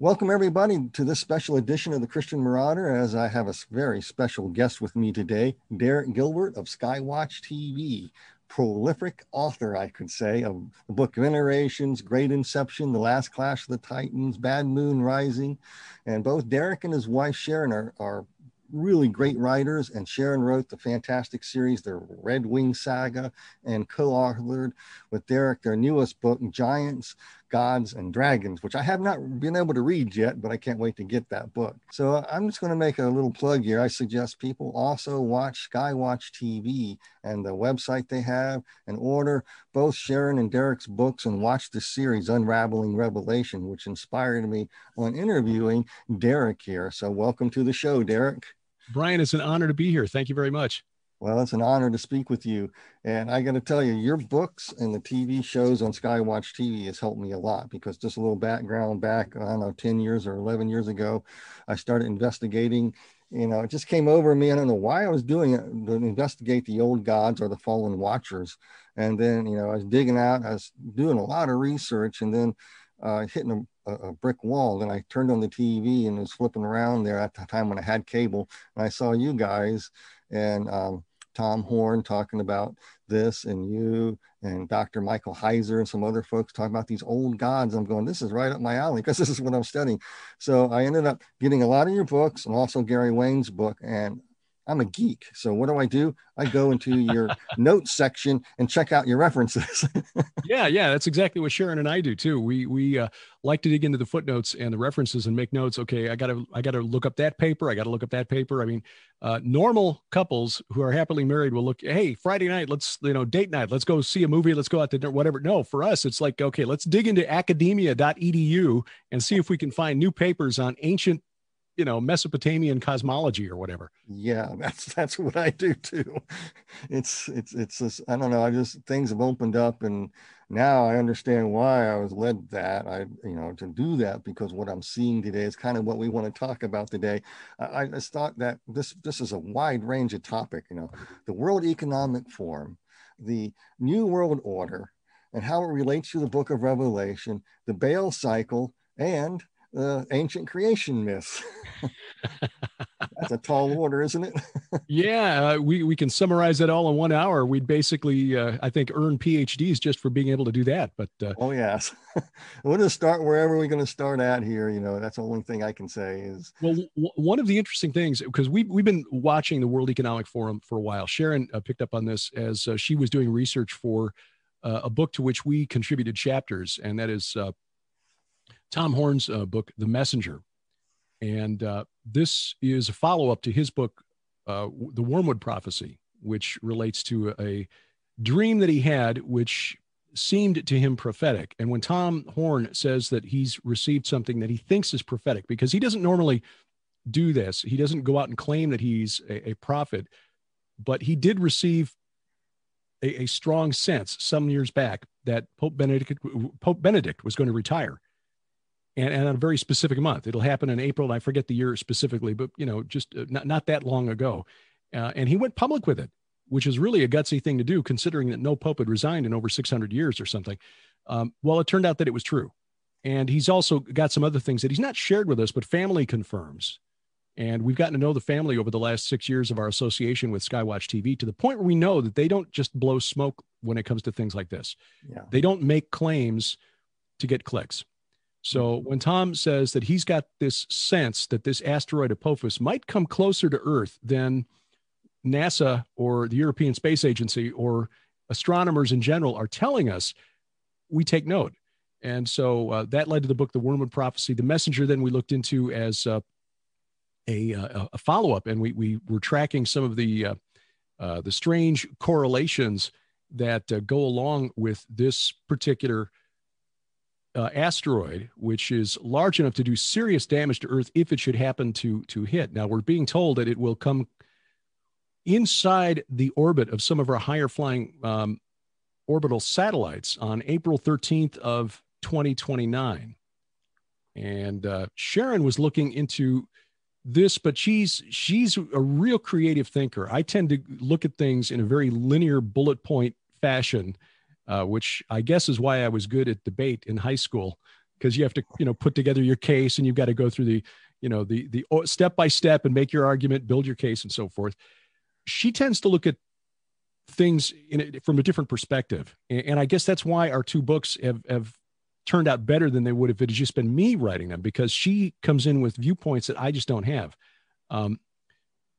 Welcome, everybody, to this special edition of the Christian Marauder. As I have a very special guest with me today, Derek Gilbert of Skywatch TV, prolific author, I could say, of the Book of Iterations, Great Inception, The Last Clash of the Titans, Bad Moon Rising. And both Derek and his wife Sharon are, are really great writers. And Sharon wrote the fantastic series, The Red Wing Saga, and co authored with Derek their newest book, Giants, Gods, and Dragons, which I have not been able to read yet, but I can't wait to get that book. So uh, I'm just going to make a little plug here. I suggest people also watch Skywatch TV and the website they have and order both Sharon and Derek's books and watch the series Unraveling Revelation, which inspired me on interviewing Derek here. So welcome to the show, Derek. Bryan, it's an honor to be here. Thank you very much. Well, it's an honor to speak with you. And I got to tell you, your books and the TV shows on Skywatch TV has helped me a lot because just a little background back, I don't know, 10 years or 11 years ago, I started investigating. You know, it just came over me. I don't know why I was doing it to investigate the old gods or the fallen watchers. And then, you know, I was digging out, I was doing a lot of research and then uh, hitting a, a, brick wall. Then I turned on the TV and was flipping around there at the time when I had cable. And I saw you guys. And um, Tom Horn talking about this, and you and Dr. Michael Heiser and some other folks talking about these old gods. I'm going, this is right up my alley because this is what I'm studying. So I ended up getting a lot of your books and also Gary Wayne's book. And I'm a geek. So what do I do? I go into your notes section and check out your references. yeah, yeah, that's exactly what Sharon and I do too. We we uh, like to dig into the footnotes and the references and make notes. Okay, I gotta I gotta look up that paper. I gotta look up that paper. I mean, uh, normal couples who are happily married will look. Hey, Friday night, let's you know date night. Let's go see a movie. Let's go out to dinner. Whatever. No, for us, it's like okay, let's dig into academia.edu and see if we can find new papers on ancient you know mesopotamian cosmology or whatever. Yeah that's that's what i do too. It's it's it's this i don't know i just things have opened up and now i understand why i was led that i you know to do that because what i'm seeing today is kind of what we want to talk about today. I, I just thought that this this is a wide range of topic you know the world economic forum the new world order and how it relates to the book of revelation the baal cycle and uh, ancient creation myths. That's a tall order, isn't it? yeah, uh, we we can summarize that all in one hour. We'd basically, uh, I think, earn PhDs just for being able to do that. But uh, oh yes, we'll just start wherever we're going to start at here. You know, that's the only thing I can say is. Well, w- one of the interesting things because we we've been watching the World Economic Forum for a while. Sharon uh, picked up on this as uh, she was doing research for a book to which we contributed chapters, and that is Tom Horn's uh, book, The Messenger. And uh, this is a follow up to his book, uh, The Wormwood Prophecy, which relates to a dream that he had, which seemed to him prophetic. And when Tom Horn says that he's received something that he thinks is prophetic, because he doesn't normally do this, he doesn't go out and claim that he's a, a prophet, but he did receive a, a, strong sense some years back that Pope Benedict, Pope Benedict was going to retire and, and on a very specific month. It'll happen in April. I forget the year specifically, but you know, just uh, not, not that long ago. Uh, and he went public with it, which is really a gutsy thing to do, considering that no pope had resigned in over 600 years or something. Um, well, it turned out that it was true. And he's also got some other things that he's not shared with us, but family confirms. And we've gotten to know the family over the last six years of our association with Skywatch TV to the point where we know that they don't just blow smoke when it comes to things like this. Yeah. They don't make claims to get clicks. So when Tom says that he's got this sense that this asteroid Apophis might come closer to Earth than NASA or the European Space Agency or astronomers in general are telling us, we take note. And so uh, that led to the book, The Wormwood Prophecy. The Messenger, then we looked into as uh, a, uh, a follow up, and we, we were tracking some of the, uh, uh, the strange correlations that uh, go along with this particular asteroid, which is large enough to do serious damage to Earth if it should happen to, to hit. Now, we're being told that it will come inside the orbit of some of our higher flying um, orbital satellites on April 13th of 2029. And uh, Sharon was looking into this, but she's she's a real creative thinker. I tend to look at things in a very linear bullet point fashion, uh, which I guess is why I was good at debate in high school because you have to you know put together your case and you've got to go through the you know the the step by step and make your argument, build your case, and so forth. She tends to look at things in from a different perspective, and I guess that's why our two books have have turned out better than they would if it had just been me writing them because she comes in with viewpoints that I just don't have. Um,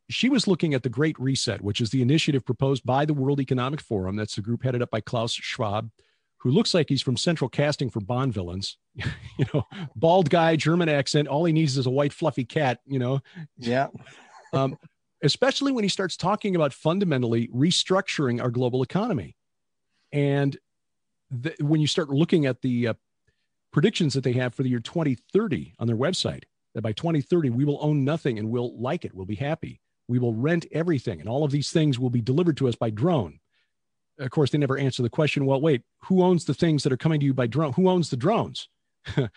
she was looking at the Great Reset, which is the initiative proposed by the World Economic Forum. That's a group headed up by Klaus Schwab, who looks like he's from Central Casting for Bond villains. you know, bald guy, German accent. All he needs is a white fluffy cat. You know. Yeah. um, especially when he starts talking about fundamentally restructuring our global economy, and the, when you start looking at the uh, predictions that they have for the year 2030 on their website that by 2030 we will own nothing and we'll like it we'll be happy we will rent everything and all of these things will be delivered to us by drone. Of course they never answer the question well wait who owns the things that are coming to you by drone? Who owns the drones?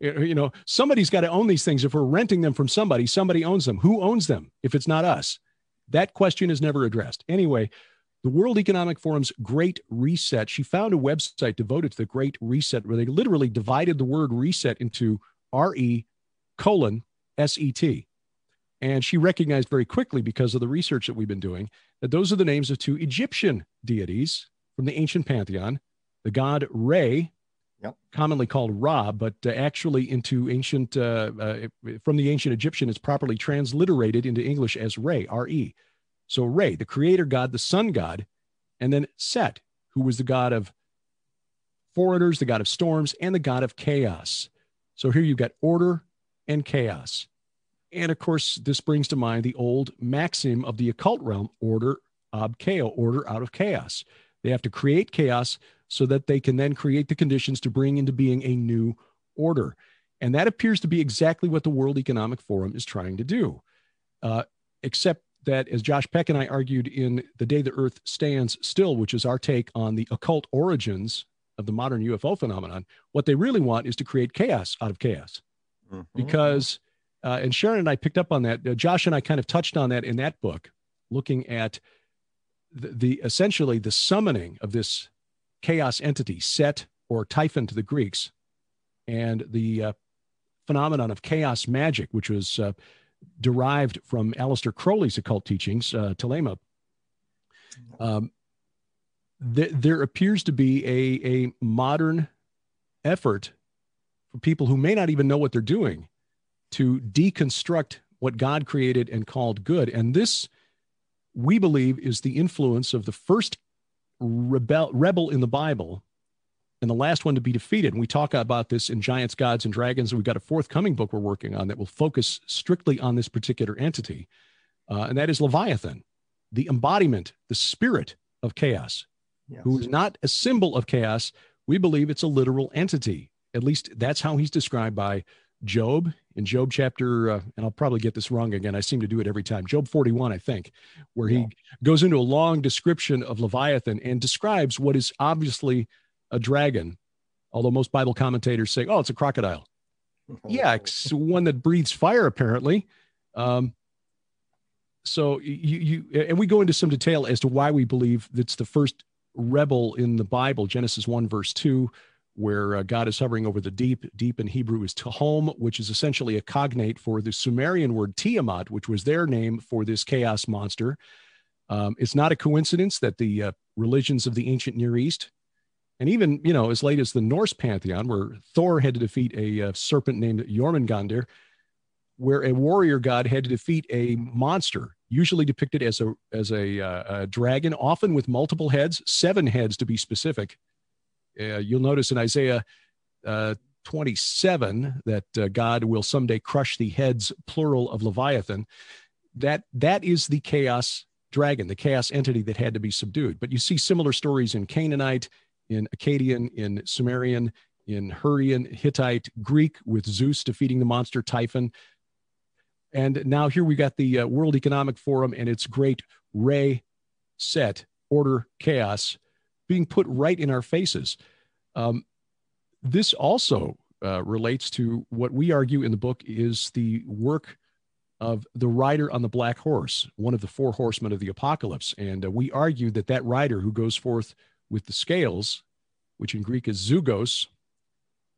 You know somebody's got to own these things if we're renting them from somebody somebody owns them. Who owns them if it's not us? That question is never addressed. Anyway the World Economic Forum's Great Reset. She found a website devoted to the Great Reset where they literally divided the word reset into RE colon SET. And she recognized very quickly, because of the research that we've been doing, that those are the names of two Egyptian deities from the ancient pantheon the god Re, yep. commonly called Ra, but uh, actually into ancient, uh, uh, from the ancient Egyptian, it's properly transliterated into English as Re, R E. So Re, the creator god, the sun god, and then Set, who was the god of foreigners, the god of storms, and the god of chaos. So here you've got order and chaos. And of course, this brings to mind the old maxim of the occult realm order ab chaos, order out of chaos. They have to create chaos so that they can then create the conditions to bring into being a new order. And that appears to be exactly what the World Economic Forum is trying to do. Uh, except that, as Josh Peck and I argued in The Day the Earth Stands Still, which is our take on the occult origins of the modern UFO phenomenon, what they really want is to create chaos out of chaos. Mm-hmm. Because, uh, and Sharon and I picked up on that. Uh, Josh and I kind of touched on that in that book, looking at the, the essentially the summoning of this chaos entity, Set or Typhon to the Greeks, and the uh, phenomenon of chaos magic, which was uh, derived from Aleister Crowley's occult teachings, uh, Thelema, um, th- there appears to be a, a modern effort for people who may not even know what they're doing to deconstruct what God created and called good. And this, we believe, is the influence of the first rebel, rebel in the Bible and the last one to be defeated. And we talk about this in Giants, Gods, and Dragons. We've got a forthcoming book we're working on that will focus strictly on this particular entity, uh, and that is Leviathan, the embodiment, the spirit of chaos, yes. who is not a symbol of chaos. We believe it's a literal entity. At least that's how he's described by Job in Job chapter, uh, and I'll probably get this wrong again. I seem to do it every time. Job 41, I think, where yeah. he goes into a long description of Leviathan and describes what is obviously a dragon, although most Bible commentators say, oh, it's a crocodile. yeah, it's one that breathes fire, apparently. Um, so you, you, and we go into some detail as to why we believe that's the first rebel in the Bible, Genesis 1, verse 2, where uh, God is hovering over the deep. Deep in Hebrew is Tehom, which is essentially a cognate for the Sumerian word Tiamat, which was their name for this chaos monster. Um, it's not a coincidence that the uh, religions of the ancient Near East and even you know as late as the Norse pantheon, where Thor had to defeat a, uh, serpent named Jormungandr, where a warrior god had to defeat a monster, usually depicted as a as a, uh, a dragon, often with multiple heads, seven heads to be specific. Uh, you'll notice in Isaiah uh, 27 that uh, God will someday crush the heads, plural, of Leviathan. That that is the chaos dragon, the chaos entity that had to be subdued. But you see similar stories in Canaanite, in Akkadian, in Sumerian, in Hurrian, Hittite, Greek, with Zeus defeating the monster Typhon. And now here we got the uh, World Economic Forum and its great Ray set order chaos being put right in our faces. Um, this also uh, relates to what we argue in the book is the work of the rider on the black horse, one of the four horsemen of the apocalypse. And uh, we argue that that rider who goes forth with the scales, which in Greek is zugos,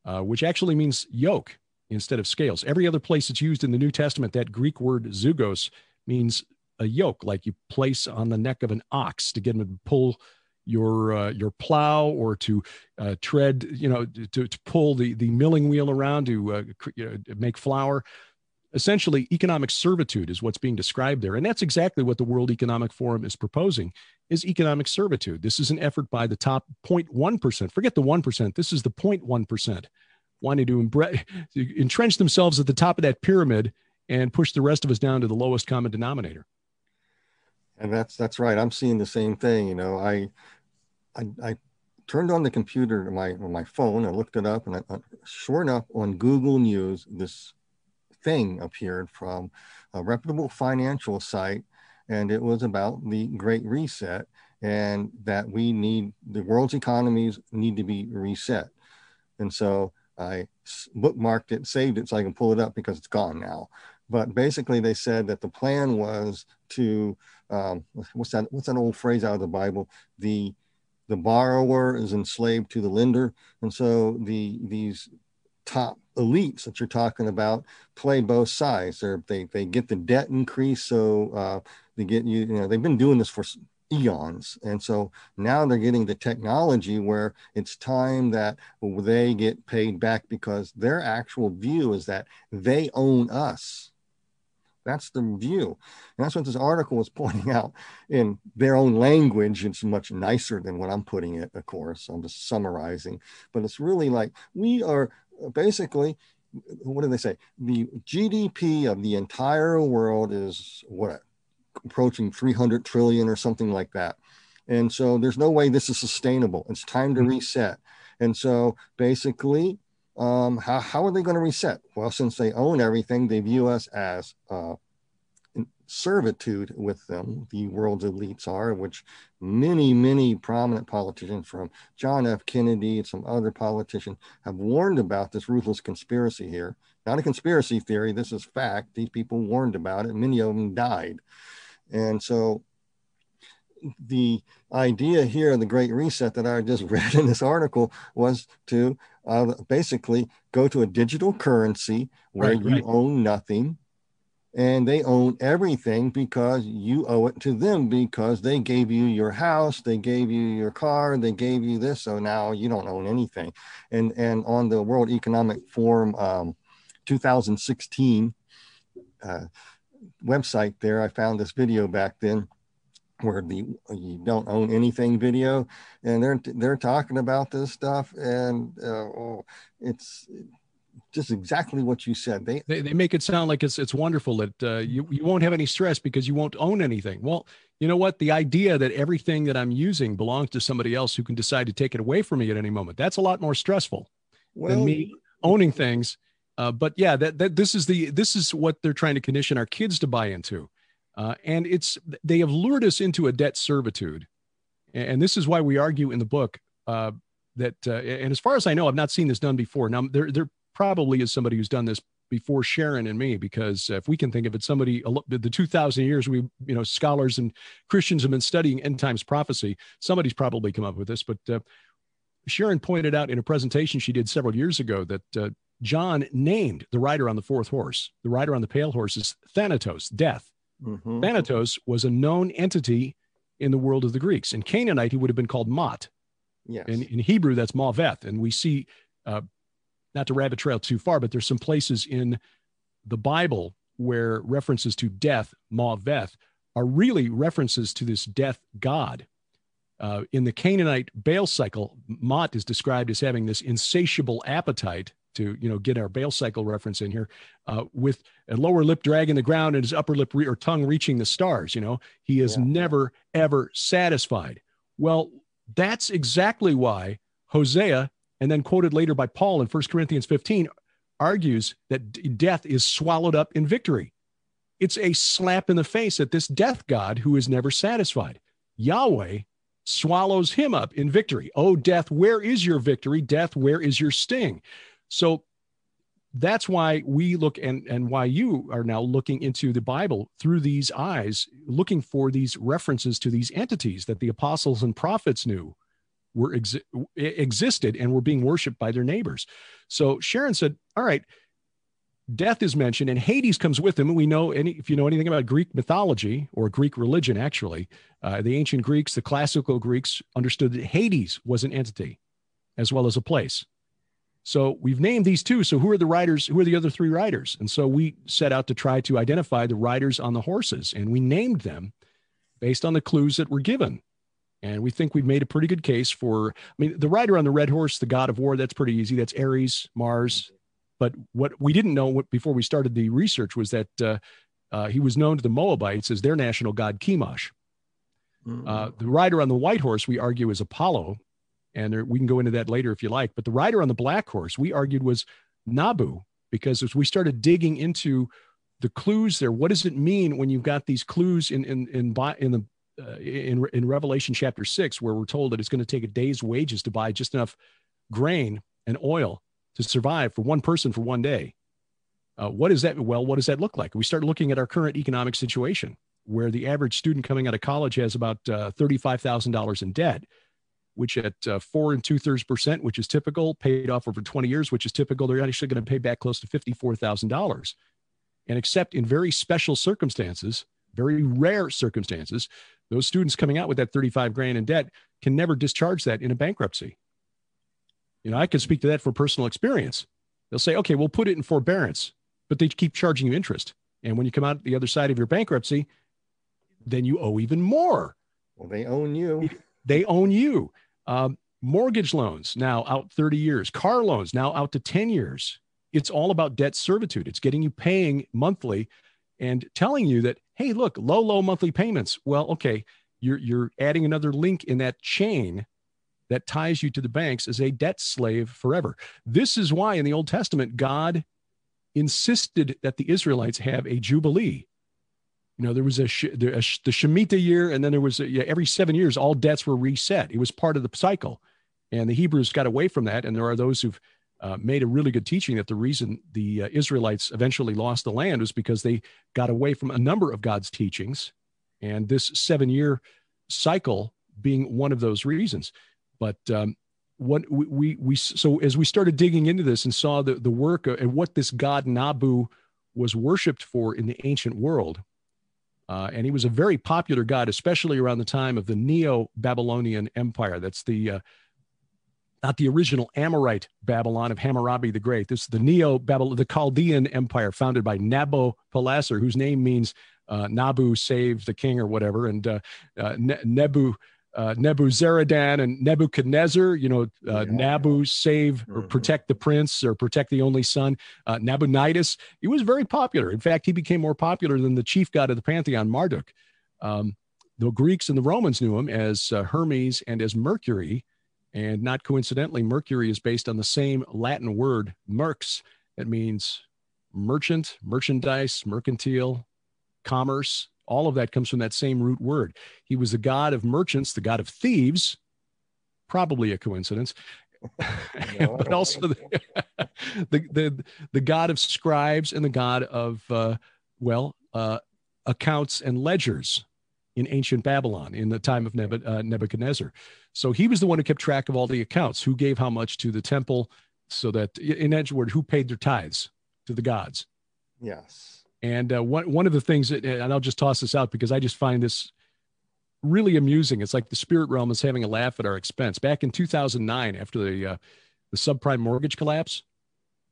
uh, which actually means yoke instead of scales. Every other place it's used in the New Testament, that Greek word zugos means a yoke, like you place on the neck of an ox to get him to pull your uh, your plow or to uh, tread, you know, to, to pull the the milling wheel around to uh, you know, make flour. Essentially, economic servitude is what's being described there, and that's exactly what the World Economic Forum is proposing: is economic servitude. This is an effort by the top 0.1 percent. Forget the one percent. This is the 0.1 percent wanting to embra- entrench themselves at the top of that pyramid and push the rest of us down to the lowest common denominator. And that's that's right. I'm seeing the same thing. You know, I I, I turned on the computer my on my phone and looked it up, and I, uh, sure enough, on Google News, this thing appeared from a reputable financial site, and it was about the Great Reset and that we need the world's economies need to be reset. And so I bookmarked it, saved it so I can pull it up because it's gone now. But basically, they said that the plan was to um, what's that? What's that old phrase out of the Bible? The the borrower is enslaved to the lender, and so the these top elites that you're talking about play both sides. They're, they they get the debt increase, so uh, they get you. You know, they've been doing this for eons, and so now they're getting the technology where it's time that they get paid back because their actual view is that they own us that's the view. And that's what this article was pointing out in their own language. It's much nicer than what I'm putting it, of course. I'm just summarizing. But it's really like we are basically, what do they say? The GDP of the entire world is what? Approaching 300 trillion or something like that. And so there's no way this is sustainable. It's time to mm-hmm. reset. And so basically, um, how, how are they going to reset? Well, since they own everything, they view us as uh, servitude with them, the world's elites are, which many, many prominent politicians from John F. Kennedy and some other politicians have warned about this ruthless conspiracy here. Not a conspiracy theory, this is fact. These people warned about it, many of them died. And so the idea here, in the Great Reset that I just read in this article, was to uh, basically go to a digital currency where right, you right. own nothing and they own everything because you owe it to them because they gave you your house they gave you your car they gave you this so now you don't own anything and and on the world economic forum um, 2016 uh, website there i found this video back then where the you don't own anything video and they're they're talking about this stuff and uh, oh, it's just exactly what you said. They, they, they make it sound like it's it's wonderful that uh, you, you won't have any stress because you won't own anything. Well you know what? The idea that everything that i'm using belongs to somebody else who can decide to take it away from me at any moment that's a lot more stressful well, than me owning things. Uh, but yeah that, that this is the this is what they're trying to condition our kids to buy into uh, and it's they have lured us into a debt servitude. And this is why we argue in the book uh, that, uh, and as far as I know, I've not seen this done before. Now, there, there probably is somebody who's done this before Sharon and me, because if we can think of it, somebody, the 2000 years we, you know, scholars and Christians have been studying end times prophecy. Somebody's probably come up with this, but uh, Sharon pointed out in a presentation she did several years ago that uh, John named the rider on the fourth horse. The rider on the pale horse is Thanatos, death. Mm-hmm. Thanatos was a known entity in the world of the Greeks. In Canaanite, he would have been called Mot. Yes. In, in Hebrew, that's Maveth. And we see, uh, not to rabbit trail too far, but there's some places in the Bible where references to death, Maveth, are really references to this death god. Uh, in the Canaanite Baal cycle, Mot is described as having this insatiable appetite to, you know, get our Baal cycle reference in here, uh, with a lower lip dragging the ground and his upper lip re- or tongue reaching the stars. You know, he is Yeah. never ever satisfied. Well, that's exactly why Hosea, and then quoted later by Paul in 1 Corinthians 15, argues that d- death is swallowed up in victory. It's a slap in the face at this death God who is never satisfied. Yahweh swallows him up in victory. Oh, death, where is your victory? Death, where is your sting? So that's why we look and, and why you are now looking into the Bible through these eyes, looking for these references to these entities that the apostles and prophets knew were exi- existed and were being worshiped by their neighbors. So Sharon said, All right, death is mentioned and Hades comes with him. And we know any, if you know anything about Greek mythology or Greek religion, actually, uh, the ancient Greeks, the classical Greeks understood that Hades was an entity as well as a place. So we've named these two. So who are the riders? Who are the other three riders? And so we set out to try to identify the riders on the horses, and we named them based on the clues that were given. And we think we've made a pretty good case for. I mean, the rider on the red horse, the god of war, that's pretty easy. That's Ares, Mars. But what we didn't know what, before we started the research was that uh, uh, he was known to the Moabites as their national god Chemosh. Uh, the rider on the white horse, we argue, is Apollo, and there, we can go into that later if you like. But the rider on the black horse, we argued, was Nabu, because as we started digging into the clues there, what does it mean when you've got these clues in in in, in the uh, in in Revelation chapter six, where we're told that it's going to take a day's wages to buy just enough grain and oil to survive for one person for one day. Uh, what is that? Well, what does that look like? We start looking at our current economic situation, where the average student coming out of college has about uh, thirty-five thousand dollars in debt, which at uh, four and two thirds percent, which is typical, paid off over twenty years, which is typical, they're actually going to pay back close to fifty-four thousand dollars. And except in very special circumstances, very rare circumstances, those students coming out with that thirty-five grand in debt can never discharge that in a bankruptcy. You know, I can speak to that for personal experience. They'll say, okay, we'll put it in forbearance, but they keep charging you interest. And when you come out the other side of your bankruptcy, then you owe even more. Well, they own you. They own you. Um, mortgage loans now out 30 years, car loans now out to 10 years. It's all about debt servitude. It's getting you paying monthly and telling you that, hey, look, low, low monthly payments. Well, okay, you're, you're adding another link in that chain that ties you to the banks as a debt slave forever. This is why in the Old Testament, God insisted that the Israelites have a jubilee. You know, there was a, the, a the Shemitah year, and then there was a, yeah, every seven years, all debts were reset. It was part of the cycle. And the Hebrews got away from that. And there are those who've uh, made a really good teaching that the reason the uh, Israelites eventually lost the land was because they got away from a number of God's teachings. And this seven year cycle being one of those reasons. But um, what we, we, we, so as we started digging into this and saw the, the work and what this god Nabu was worshiped for in the ancient world, uh, and he was a very popular god, especially around the time of the Neo Babylonian Empire. That's the uh, not the original Amorite Babylon of Hammurabi the Great. This is the Neo Babylon, the Chaldean Empire, founded by Nabopolassar, whose name means uh, Nabu saved the king or whatever, and uh, uh, ne- Nebu. Uh, Nebuzaradan and Nebuchadnezzar, you know, uh, Yeah. Nabu save or Mhm. protect the prince or protect the only son. Uh, Nabonidus, he was very popular. In fact, he became more popular than the chief god of the pantheon, Marduk. Um, the Greeks and the Romans knew him as uh, Hermes and as Mercury. And not coincidentally, Mercury is based on the same Latin word, merx. That means merchant, merchandise, mercantile, commerce. All of that comes from that same root word. He was the god of merchants, the god of thieves. Probably a coincidence. No, but also the, the, the, the god of scribes and the god of, uh, well, uh, accounts and ledgers in ancient Babylon in the time of uh, Nebuchadnezzar. So he was the one who kept track of all the accounts, who gave how much to the temple, so that, in words, who paid their tithes to the gods. Yes. And uh, one one of the things, that, and I'll just toss this out because I just find this really amusing. It's like the spirit realm is having a laugh at our expense. Back in 2009, after the uh, the subprime mortgage collapse,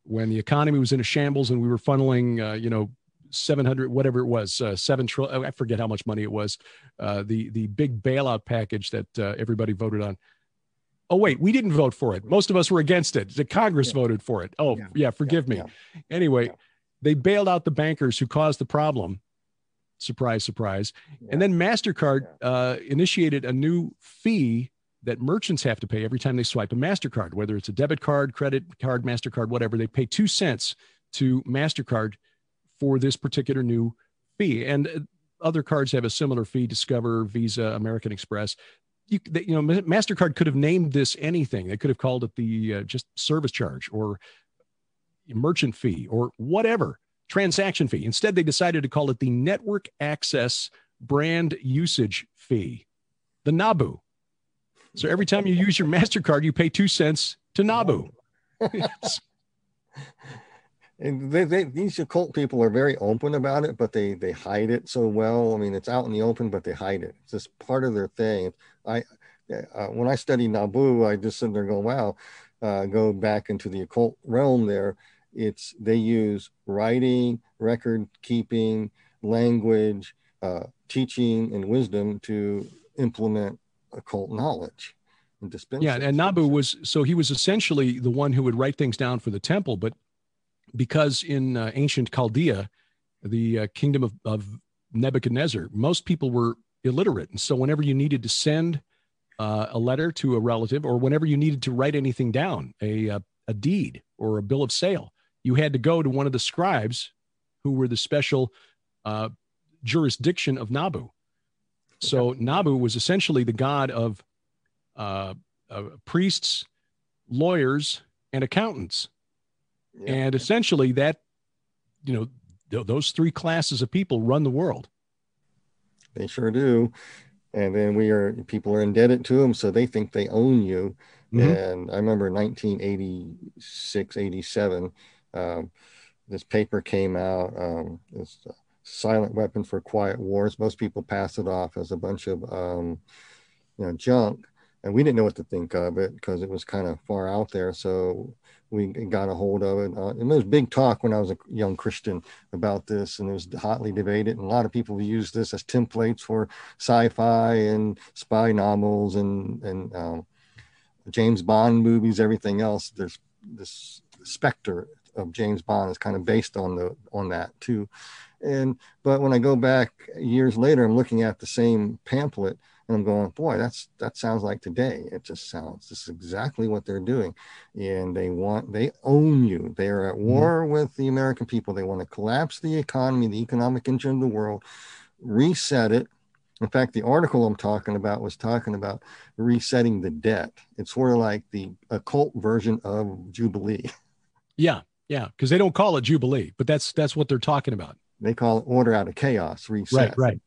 when the economy was in a shambles and we were funneling, uh, you know, 700 whatever it was uh, 7 trillion i forget how much money it was uh, the the big bailout package that uh, everybody voted on. Oh wait we didn't vote for it. Most of us were against it. The congress yeah. voted for it. Oh yeah, yeah forgive yeah, me. Anyway they bailed out the bankers who caused the problem surprise surprise and then mastercard uh, initiated a new fee that merchants have to pay every time they swipe a mastercard whether it's a debit card credit card mastercard whatever they pay two cents to mastercard for this particular new fee. And uh, other cards have a similar fee Discover, Visa, American Express. You, you know, MasterCard could have named this anything. They could have called it the uh, just service charge or merchant fee or whatever, transaction fee. Instead, they decided to call it the network access brand usage fee, the NABU. So every time you use your MasterCard, you pay two cents to NABU. and they, they, these occult people are very open about it, but they they hide it so well. I mean, it's out in the open, but they hide it. It's just part of their thing. I uh, when I studied Nabu, I just sit there and go, "Wow." Uh, go back into the occult realm. There, it's they use writing, record keeping, language, uh, teaching, and wisdom to implement occult knowledge. And yeah, and Nabu was so he was essentially the one who would write things down for the temple, but because in uh, ancient Chaldea, the uh, kingdom of, of, Nebuchadnezzar, most people were illiterate. And so whenever you needed to send uh, a letter to a relative or whenever you needed to write anything down, a, a, uh, a deed or a bill of sale, you had to go to one of the scribes who were the special uh, jurisdiction of Nabu. So Nabu was essentially the god of uh, priests, lawyers, and accountants. And essentially that you know th- those three classes of people run the world. They sure do. And then we are people are indebted to them so they think they own you. Mm-hmm. and i remember 1986 87 um, this paper came out um, this silent weapon for quiet wars most people pass it off as a bunch of um, you know junk and we didn't know what to think of it because it was kind of far out there so we got a hold of it. Uh, and there was big talk when I was a young Christian about this, and it was hotly debated. And a lot of people used this as templates for sci-fi and spy novels and and um, James Bond movies, everything else. There's this specter of James Bond is kind of based on the on that too. And but when I go back years later, I'm looking at the same pamphlet and I'm going, boy, that's that sounds like today. It just sounds this is exactly what they're doing. And they want they own you. They are at mm-hmm. war mm-hmm. with the American people. They want to collapse the economy, the economic engine of the world, reset it. In fact, the article I'm talking about was talking about resetting the debt. It's sort of like the occult version of Jubilee. Yeah, yeah, because they don't call it Jubilee, but that's that's what they're talking about. They call it order out of chaos, reset. Right,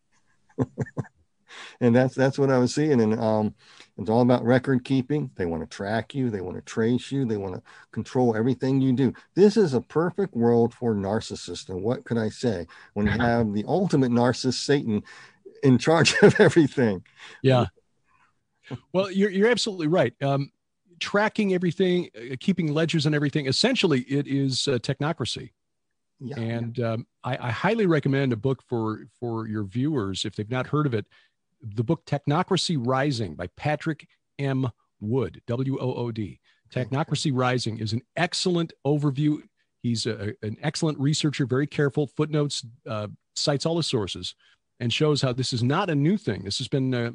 right. and that's that's what I was seeing. And um, it's all about record keeping. They want to track you. They want to trace you. They want to control everything you do. This is a perfect world for narcissists. And what could I say when you have the ultimate narcissist, Satan, in charge of everything? Yeah. Well, you're you're absolutely right. Um, tracking everything, uh, keeping ledgers and everything. Essentially, it is uh, technocracy. Yeah, and um, I, I, highly recommend a book for for your viewers if they've not heard of it the book Technocracy Rising by Patrick M. Wood, W O O D. Technocracy Rising is an excellent overview. He's a, an excellent researcher, very careful, footnotes, uh, cites all the sources, and shows how this is not a new thing. This has been uh,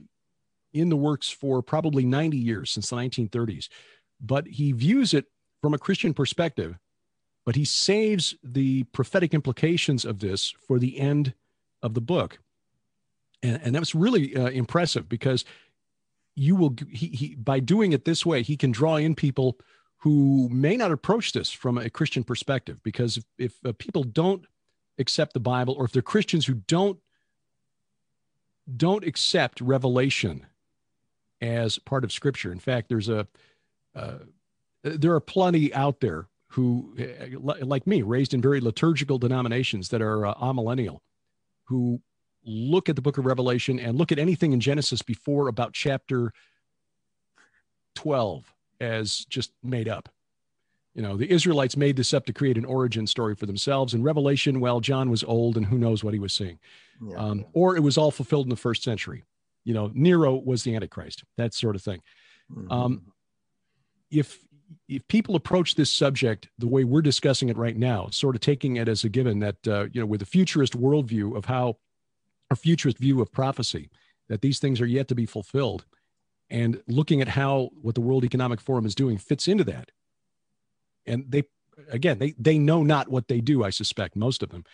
in the works for probably 90 years, since the 1930s. But he views it from a Christian perspective, but he saves the prophetic implications of this for the end of the book and, and that was really uh, impressive because you will he, he by doing it this way he can draw in people who may not approach this from a christian perspective because if, if uh, people don't accept the bible or if they're christians who don't don't accept revelation as part of scripture in fact there's a uh, there are plenty out there who uh, like me raised in very liturgical denominations that are uh, amillennial who look at the book of Revelation and look at anything in Genesis before about chapter 12 as just made up. You know, the Israelites made this up to create an origin story for themselves. In Revelation, well, John was old and who knows what he was seeing. Yeah. Um, or it was all fulfilled in the first century. You know, Nero was the Antichrist, that sort of thing. Mhm. Um, if if people approach this subject the way we're discussing it right now, sort of taking it as a given that uh, you know, with a futurist worldview of how a futurist view of prophecy, that these things are yet to be fulfilled, and looking at how what the World Economic Forum is doing fits into that, and they again they they know not what they do. I suspect most of them.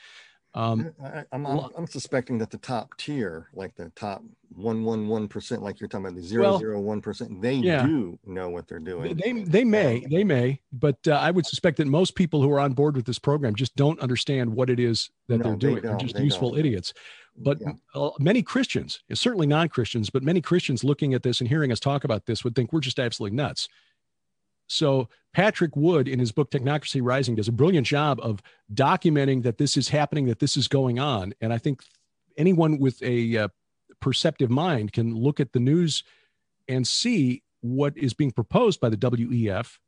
Um, I, I'm, I'm, I'm suspecting that the top tier, like the top one one one percent, like you're talking about the zero zero one percent, they yeah. do know what they're doing. they, they may they may, but uh, I would suspect that most people who are on board with this program just don't understand what it is that No, they're doing. They're just they useful don't. idiots. But Yeah. uh, many Christians, certainly non-Christians, but many Christians looking at this and hearing us talk about this would think we're just absolutely nuts. So Patrick Wood, in his book Technocracy Rising, does a brilliant job of documenting that this is happening, that this is going on, and I think anyone with a uh, perceptive mind can look at the news and see what is being proposed by the WEF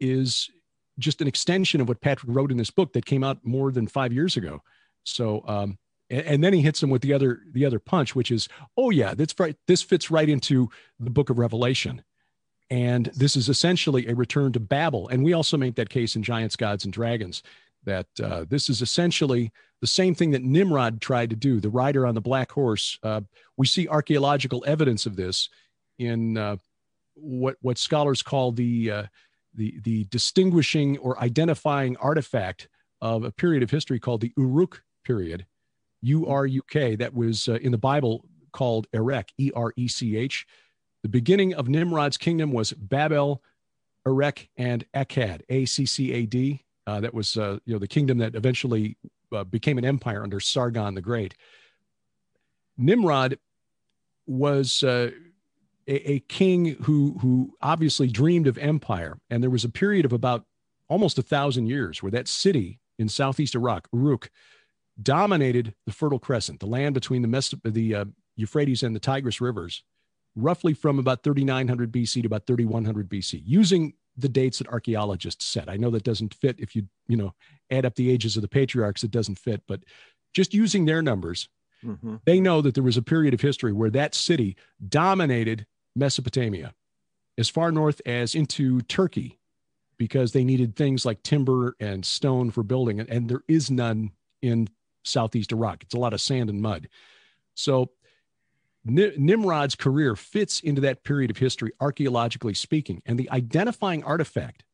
is just an extension of what Patrick wrote in this book that came out more than five years ago. So, um, and, and then he hits them with the other the other punch, which is, oh yeah, that's right. This fits right into the Book of Revelation, and this is essentially a return to Babel. And we also make that case in Giants, Gods, and Dragons that uh, this is essentially the same thing that Nimrod tried to do. The rider on the black horse. Uh, we see archaeological evidence of this in uh, what what scholars call the uh, the the distinguishing or identifying artifact of a period of history called the Uruk period, U R U K. That was uh, in the Bible called Erech, E R E C H. The beginning of Nimrod's kingdom was Babel, Erech, and Akkad, A C C A D. Uh, that was uh, you know the kingdom that eventually uh, became an empire under Sargon the Great. Nimrod was uh, a, a king who who obviously dreamed of empire, and there was a period of about almost a thousand years where that city in southeast Iraq, Uruk, dominated the Fertile Crescent, the land between the, Mes- the uh, Euphrates and the Tigris rivers, roughly from about 3900 BC to about 3100 BC, using the dates that archaeologists set. I know that doesn't fit if you you know add up the ages of the patriarchs, it doesn't fit, but just using their numbers, Mhm. they know that there was a period of history where that city dominated Mesopotamia as far north as into Turkey because they needed things like timber and stone for building, and, and there is none in southeast Iraq. It's a lot of sand and mud. So Nimrod's career fits into that period of history, archaeologically speaking, and the identifying artifact,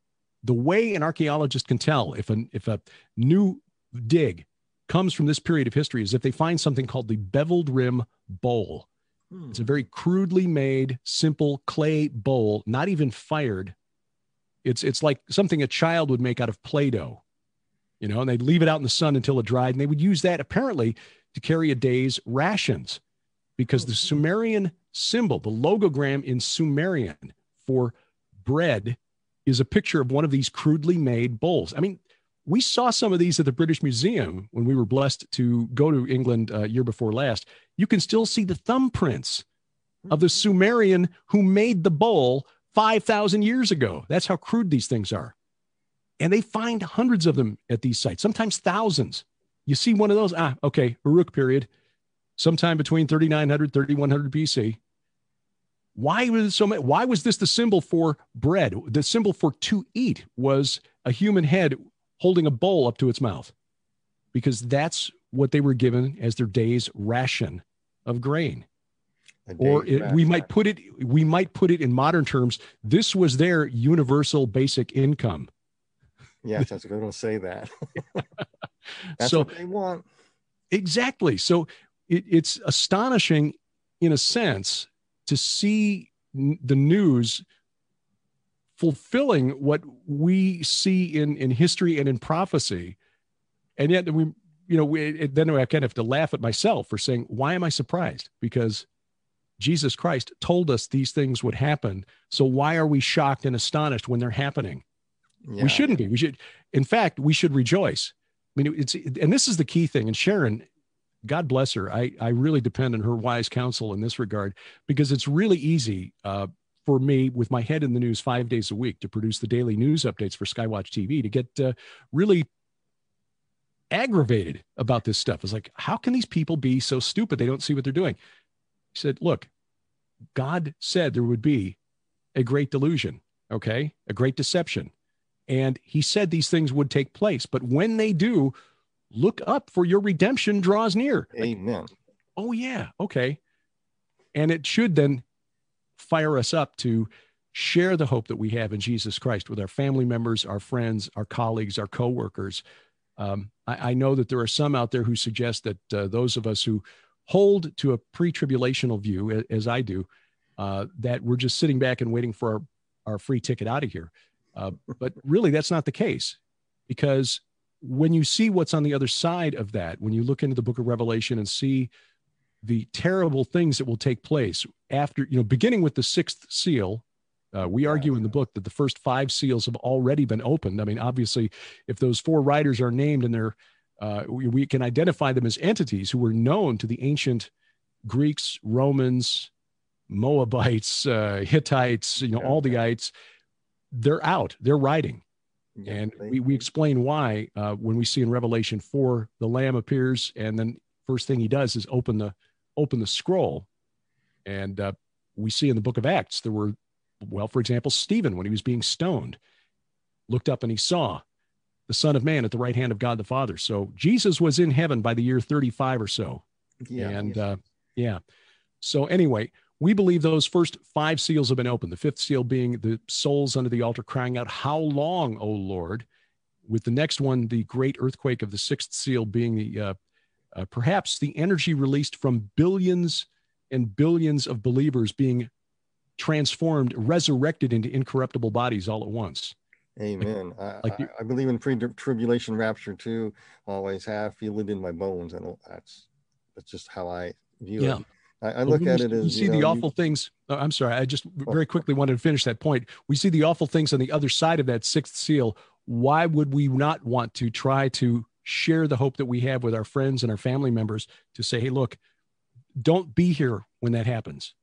the way an archaeologist can tell if a, if a new dig comes from this period of history is if they find something called the beveled rim bowl. Hmm. It's a very crudely made, simple clay bowl, not even fired. It's it's like something a child would make out of Play-Doh, you know, and they'd leave it out in the sun until it dried, and they would use that apparently to carry a day's rations, because the Sumerian symbol, the logogram in Sumerian for bread, is a picture of one of these crudely made bowls. I mean, we saw some of these at the British Museum when we were blessed to go to England uh, year before last. You can still see the thumbprints of the Sumerian who made the bowl 5,000 years ago. That's how crude these things are. And they find hundreds of them at these sites, sometimes thousands. You see one of those, ah, okay, Uruk period, sometime between 3900, 3100 BC. Why was so many, why was this the symbol for bread? The symbol for to eat was a human head holding a bowl up to its mouth because that's what they were given as their day's ration of grain or it, we might put it we might put it in modern terms this was their universal basic income Yes, I was going to say that. That's so what they want. exactly so it, it's astonishing in a sense to see n- the news fulfilling what we see in in history and in prophecy. And yet we you know we, it, then i kind of have to laugh at myself for saying why am i surprised? Because jesus christ told us these things would happen. So why are we shocked and astonished when they're happening? Yeah. we shouldn't be. We should in fact we should rejoice. I mean it's and this is the key thing. And sharon god bless her i i really depend on her wise counsel in this regard because it's really easy uh, for me with my head in the news five days a week to produce the daily news updates for Skywatch TV to get uh, really aggravated about this stuff. It's like, how can these people be so stupid? They don't see what they're doing. He said, look, God said there would be a great delusion, okay, a great deception. And he said these things would take place. But when they do, look up for your redemption draws near. Amen. Like, oh, yeah. Okay. And it should then fire us up to share the hope that we have in Jesus Christ with our family members, our friends, our colleagues, our coworkers. Um, I, I, know that there are some out there who suggest that uh, those of us who hold to a pre-tribulational view, as I do, uh, that we're just sitting back and waiting for our, our free ticket out of here. Uh, but really, that's not the case, because when you see what's on the other side of that, when you look into the Book of Revelation and see the terrible things that will take place after, you know, beginning with the sixth seal, uh, we argue in the book that the first five seals have already been opened. I mean, obviously, if those four riders are named and they're, uh, we, we, can identify them as entities who were known to the ancient Greeks, Romans, Moabites, uh, Hittites, you know, all the ites. They're out. They're riding. Yeah, and we, we explain why uh, when we see in Revelation 4, the Lamb appears, and then first thing he does is open the open the scroll. And uh, we see in the book of Acts, there were well, for example, Stephen, when he was being stoned, looked up and he saw the Son of Man at the right hand of God the Father. So Jesus was in heaven by the year 35 or so. Yeah. And uh, yeah. So anyway, we believe those first five seals have been opened. The fifth seal being the souls under the altar crying out, How long, O Lord? With the next one, the great earthquake of the sixth seal being the uh, uh, perhaps the energy released from billions and billions of believers being transformed, resurrected into incorruptible bodies all at once. Amen. Like, like I, I, believe in pre-tribulation rapture too. Always have feel it in my bones, and that's that's just how I view yeah. it. I, I look at it as you see you know, the awful you, things. Oh, I'm sorry. I just very quickly wanted to finish that point. We see the awful things on the other side of that sixth seal. Why would we not want to try to share the hope that we have with our friends and our family members to say, "Hey, look, don't be here when that happens."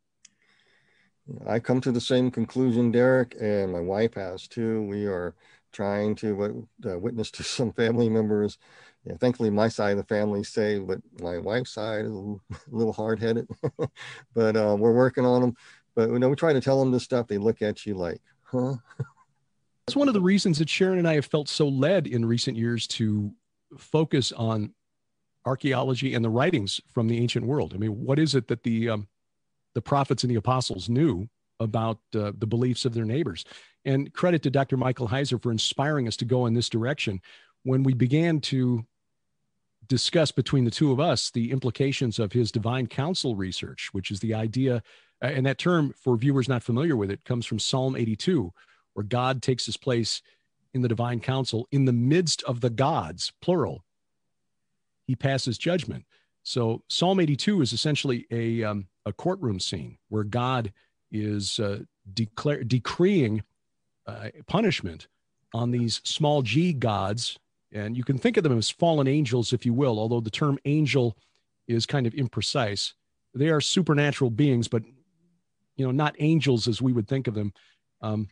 I come to the same conclusion, Derek, and my wife has too. We are trying to uh, witness to some family members. Yeah, thankfully, my side of the family saved, but my wife's side is a little hard headed. but uh, we're working on them. But you know, we try to tell them this stuff. They look at you like, huh? That's one of the reasons that Sharon and I have felt so led in recent years to focus on archaeology and the writings from the ancient world. I mean, what is it that the um, the prophets and the apostles knew about uh, the beliefs of their neighbors. And credit to Dr. Michael Heiser for inspiring us to go in this direction. When we began to discuss between the two of us the implications of his divine council research, which is the idea, and that term for viewers not familiar with it comes from Psalm 82, where God takes his place in the divine council in the midst of the gods, plural. He passes judgment. So Psalm 82 is essentially a um, a courtroom scene where God is uh, declare, decreeing uh, punishment on these small g gods. And you can think of them as fallen angels, if you will, although the term angel is kind of imprecise. They are supernatural beings, but you know, not angels as we would think of them. Um,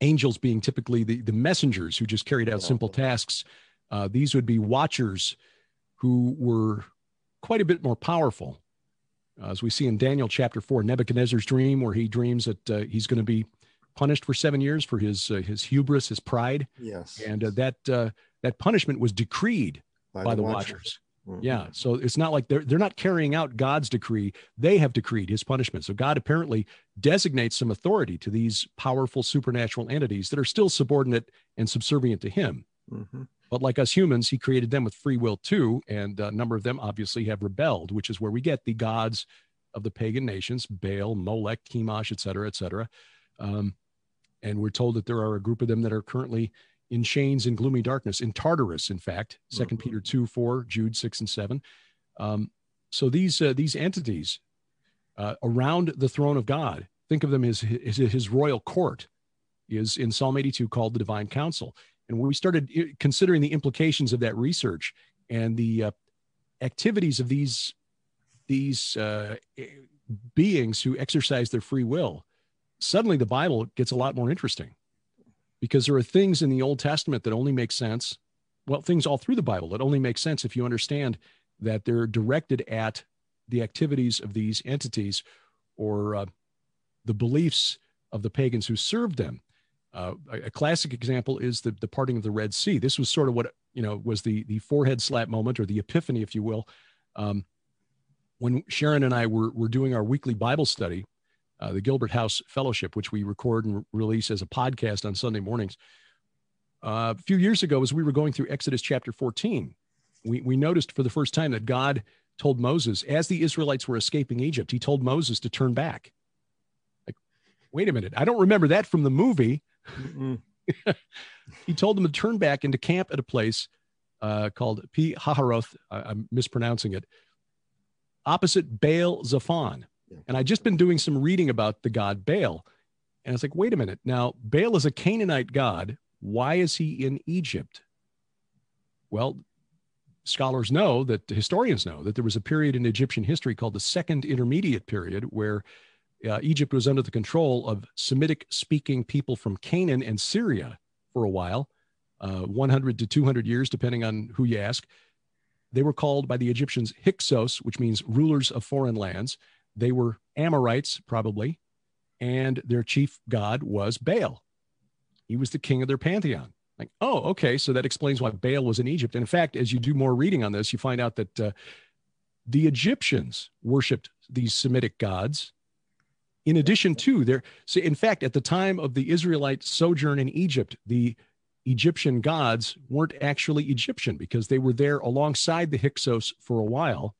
angels being typically the, the messengers who just carried out simple tasks. Uh, these would be watchers who were quite a bit more powerful uh, as we see in Daniel chapter four, Nebuchadnezzar's dream, where he dreams that uh, he's going to be punished for seven years for his uh, his hubris, his pride. Yes, and uh, that uh, that punishment was decreed by, by the, the, Watchers. watchers. Mm-hmm. Yeah, so it's not like they're they're not carrying out God's decree; they have decreed His punishment. So God apparently designates some authority to these powerful supernatural entities that are still subordinate and subservient to Him. Mm-hmm. But like us humans, he created them with free will too. And a number of them obviously have rebelled, which is where we get the gods of the pagan nations Baal, Molech, Chemosh, et cetera, et cetera. Um, and we're told that there are a group of them that are currently in chains in gloomy darkness, in Tartarus, in fact, 2nd mm-hmm. Peter 2, 4, Jude 6 and 7. Um, so these, uh, these entities uh, around the throne of God, think of them as his, his royal court, is in Psalm 82 called the divine council. And when we started eh, considering the implications of that research and the uh, activities of these these uh, beings who exercise their free will, suddenly the Bible gets a lot more interesting because there are things in the Old Testament that only make sense. Well, things all through the Bible that only make sense if you understand that they're directed at the activities of these entities or uh, the beliefs of the pagans who served them. Uh, a, a, classic example is the, the parting of the Red Sea. This was sort of what you know was the the forehead slap moment or the epiphany, if you will, um, when Sharon and I were were doing our weekly Bible study, uh, the Gilbert House Fellowship, which we record and re- release as a podcast on Sunday mornings. Uh, a few years ago, as we were going through Exodus chapter 14, we, we noticed for the first time that God told Moses, as the Israelites were escaping Egypt, he told Moses to turn back. Like, wait a minute, I don't remember that from the movie. he told them to turn back and to camp at a place uh, called Pi Haharoth. I'm mispronouncing it, opposite Baal Zephon. And I'd just been doing some reading about the god Baal. And I was like, wait a minute. Now, Baal is a Canaanite god. Why is he in Egypt? Well, scholars know that historians know that there was a period in Egyptian history called the Second Intermediate Period where uh, Egypt was under the control of Semitic speaking people from Canaan and Syria for a while, uh, 100 to 200 years, depending on who you ask. They were called by the Egyptians Hyksos, which means rulers of foreign lands. They were Amorites, probably, and their chief god was Baal. He was the king of their pantheon. Like, oh, okay, so that explains why Baal was in Egypt. And in fact, as you do more reading on this, you find out that uh, the Egyptians worshipped these Semitic gods. In addition to their, in fact, at the time of the Israelite sojourn in Egypt, the Egyptian gods weren't actually Egyptian because they were there alongside the Hyksos for a while.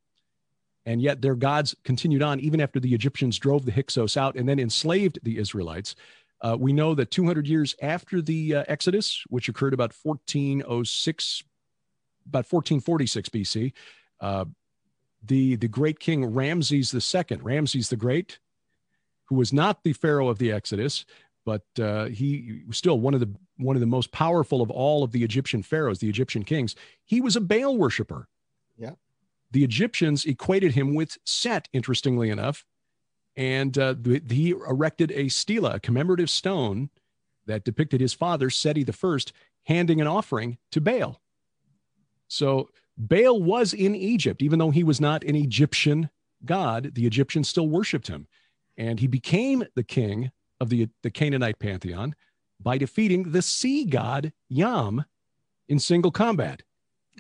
And yet their gods continued on even after the Egyptians drove the Hyksos out and then enslaved the Israelites. Uh, we know that 200 years after the uh, Exodus, which occurred about 1406, about 1446 BC, uh, the, the great king Ramses II, Ramses the Great, who was not the pharaoh of the Exodus, but uh, he was still one of the one of the most powerful of all of the Egyptian pharaohs, the Egyptian kings. He was a Baal worshiper. Yeah the Egyptians equated him with Set, interestingly enough. And uh, the, he erected a stela, a commemorative stone that depicted his father, Seti I, handing an offering to Baal. So Baal was in Egypt, even though he was not an Egyptian god, the Egyptians still worshiped him. And he became the king of the, the Canaanite pantheon by defeating the sea god Yam in single combat.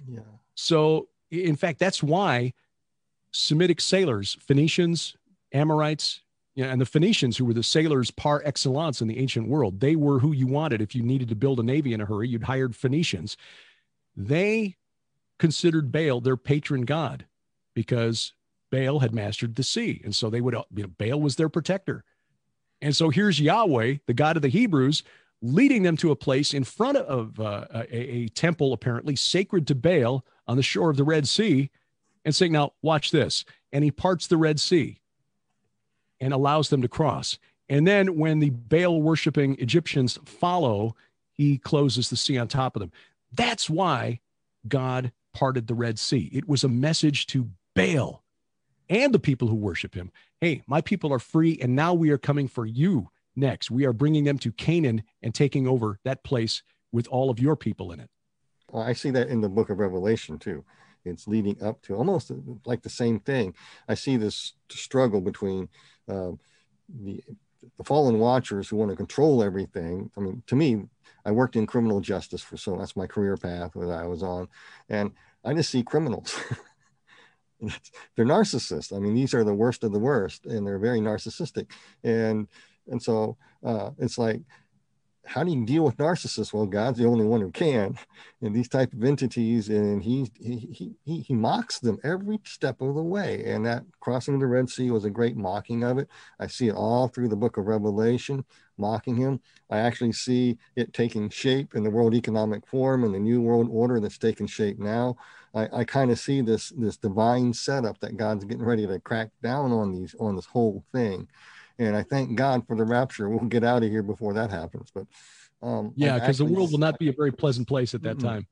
Yeah. So in fact, that's why Semitic sailors, Phoenicians, Amorites, you know, and the Phoenicians, who were the sailors par excellence in the ancient world, they were who you wanted. If you needed to build a navy in a hurry, you'd hired Phoenicians. They considered Baal their patron god because Baal had mastered the sea. And so they would, uh, you know, Baal was their protector. And so here's Yahweh, the God of the Hebrews, leading them to a place in front of uh, a, a temple, apparently sacred to Baal, on the shore of the Red Sea and saying, Now, watch this. And he parts the Red Sea and allows them to cross. And then when the Baal worshiping Egyptians follow, he closes the sea on top of them. That's why God parted the Red Sea. It was a message to Baal and the people who worship him. Hey, my people are free, and now we are coming for you next. We are bringing them to Canaan and taking over that place with all of your people in it. I see that in the book of Revelation too. It's leading up to almost like the same thing. I see this struggle between uh, the the fallen watchers who want to control everything. I mean, to me, I worked in criminal justice for so that's my career path that I was on, and I just see criminals. they're narcissists. I mean, these are the worst of the worst, and they're very narcissistic, and and so uh, it's like how do you deal with narcissists? Well, God's the only one who can, and these type of entities, and he he he he mocks them every step of the way. And that crossing of the Red Sea was a great mocking of it. I see it all through the Book of Revelation, mocking him. I actually see it taking shape in the World Economic Forum and the New World Order that's taking shape now. I, I kind of see this this divine setup that God's getting ready to crack down on these on this whole thing and I thank God for the rapture. We'll get out of here before that happens. But um, yeah, because the world will not be a very pleasant place at that time.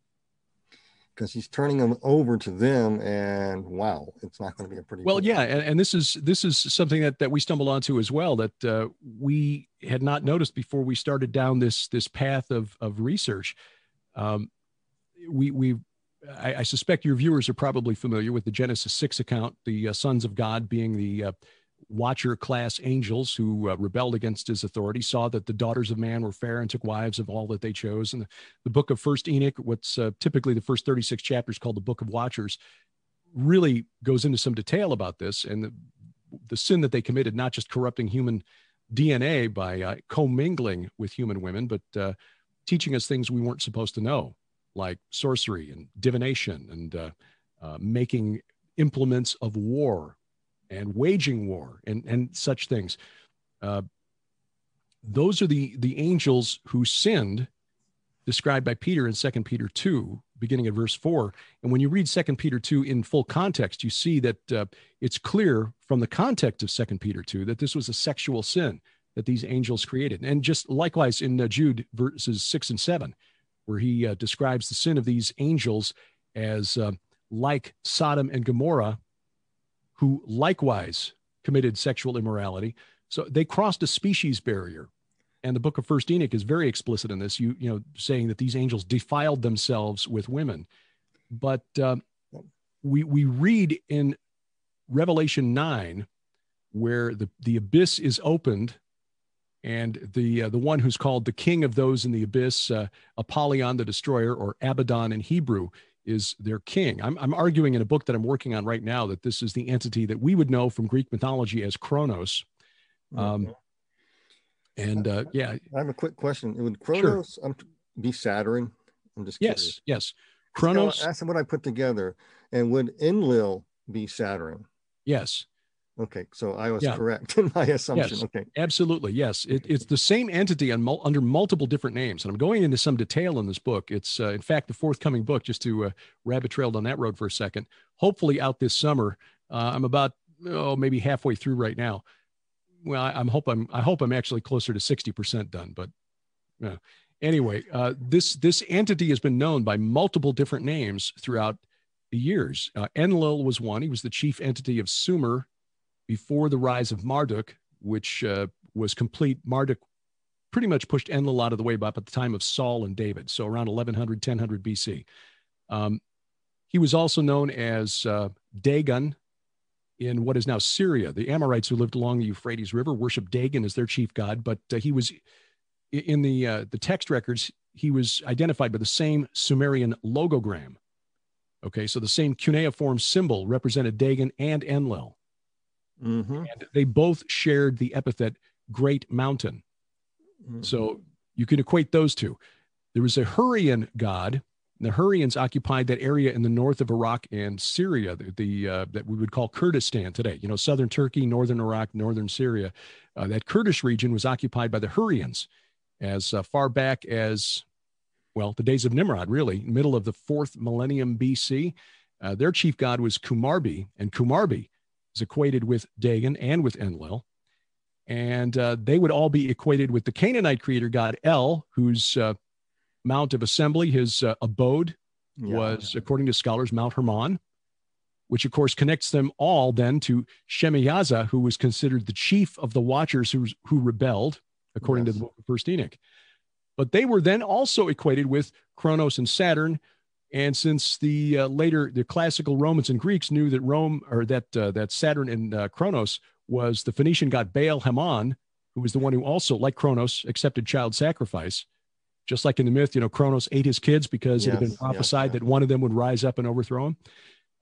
because he's turning them over to them and wow it's not going to be a pretty well yeah and, and, this is this is something that that we stumbled onto as well that uh, we had not noticed before we started down this this path of of research um, we we I, I, suspect your viewers are probably familiar with the genesis 6 account the uh, sons of god being the uh, watcher class angels who uh, rebelled against his authority saw that the daughters of man were fair and took wives of all that they chose. And the, the book of first enoch what's uh, typically the first 36 chapters called the book of watchers really goes into some detail about this and the, the sin that they committed not just corrupting human dna by uh, commingling with human women but uh, teaching us things we weren't supposed to know like sorcery and divination and uh, uh, making implements of war and waging war and, and such things. Uh, those are the, the angels who sinned described by Peter in 2 Peter 2, beginning at verse 4. And when you read 2 Peter 2 in full context, you see that uh, it's clear from the context of 2 Peter 2 that this was a sexual sin that these angels created. And just likewise in uh, Jude verses 6 and 7, where he uh, describes the sin of these angels as uh, like Sodom and Gomorrah, who likewise committed sexual immorality. So they crossed a species barrier. And the book of First Enoch is very explicit in this, you, you know, saying that these angels defiled themselves with women. But uh, we, we read in Revelation 9, where the, the abyss is opened and the uh, the one who's called the king of those in the abyss, uh, Apollyon the destroyer, or Abaddon in Hebrew, is their king. I'm, I'm arguing in a book that I'm working on right now that this is the entity that we would know from Greek mythology as Kronos. Um, and uh, yeah, I have a quick question. Would Kronos sure. be Saturn? I'm just yes, curious. yes. Kronos. That's what I put together. And would Enlil be Saturn? Yes. Okay, so I was yeah. correct in my assumption. Yes, okay, absolutely, yes. It, it's the same entity mul- under multiple different names, and I'm going into some detail in this book. It's uh, in fact the forthcoming book. Just to uh, rabbit trail down that road for a second. Hopefully, out this summer. Uh, I'm about oh maybe halfway through right now. Well, I, am hope I'm I hope I'm actually closer to 60 percent done. But uh, anyway, uh, this this entity has been known by multiple different names throughout the years. Uh, Enlil was one. He was the chief entity of Sumer before the rise of Marduk, which uh, was complete. Marduk pretty much pushed Enlil out of the way by at the time of Saul and David, so around 1100, 1000 BC. Um, he was also known as uh, Dagon in what is now Syria. The Amorites who lived along the Euphrates River worshiped Dagon as their chief god, but uh, he was in the uh, the text records. He was identified by the same Sumerian logogram. Okay, so the same cuneiform symbol represented Dagon and Enlil. Mm-hmm. And they both shared the epithet Great Mountain. Mm-hmm. So you can equate those two. There was a Hurrian god. The Hurrians occupied that area in the north of Iraq and Syria, the, the uh, that we would call Kurdistan today. You know, southern Turkey, northern Iraq, northern Syria. Uh, that Kurdish region was occupied by the Hurrians as uh, far back as, well, the days of Nimrod, really, middle of the fourth millennium BC. Uh, their chief god was Kumarbi, and Kumarbi is equated with Dagon and with Enlil. And uh, they would all be equated with the Canaanite creator god El, whose uh, Mount of Assembly, his uh, abode, yeah, was, yeah. according to scholars, Mount Hermon, which of course connects them all then to Shemyaza, who was considered the chief of the Watchers who, who rebelled, according yes. to the book of First Enoch. But they were then also equated with Kronos and Saturn, and since the uh, later the classical Romans and Greeks knew that Rome or that uh, that Saturn and uh, Kronos was the Phoenician god Baal Hamon, who was the one who also, like Kronos, accepted child sacrifice. Just like in the myth, you know, Kronos ate his kids because yes, it had been prophesied yes, yes. that one of them would rise up and overthrow him.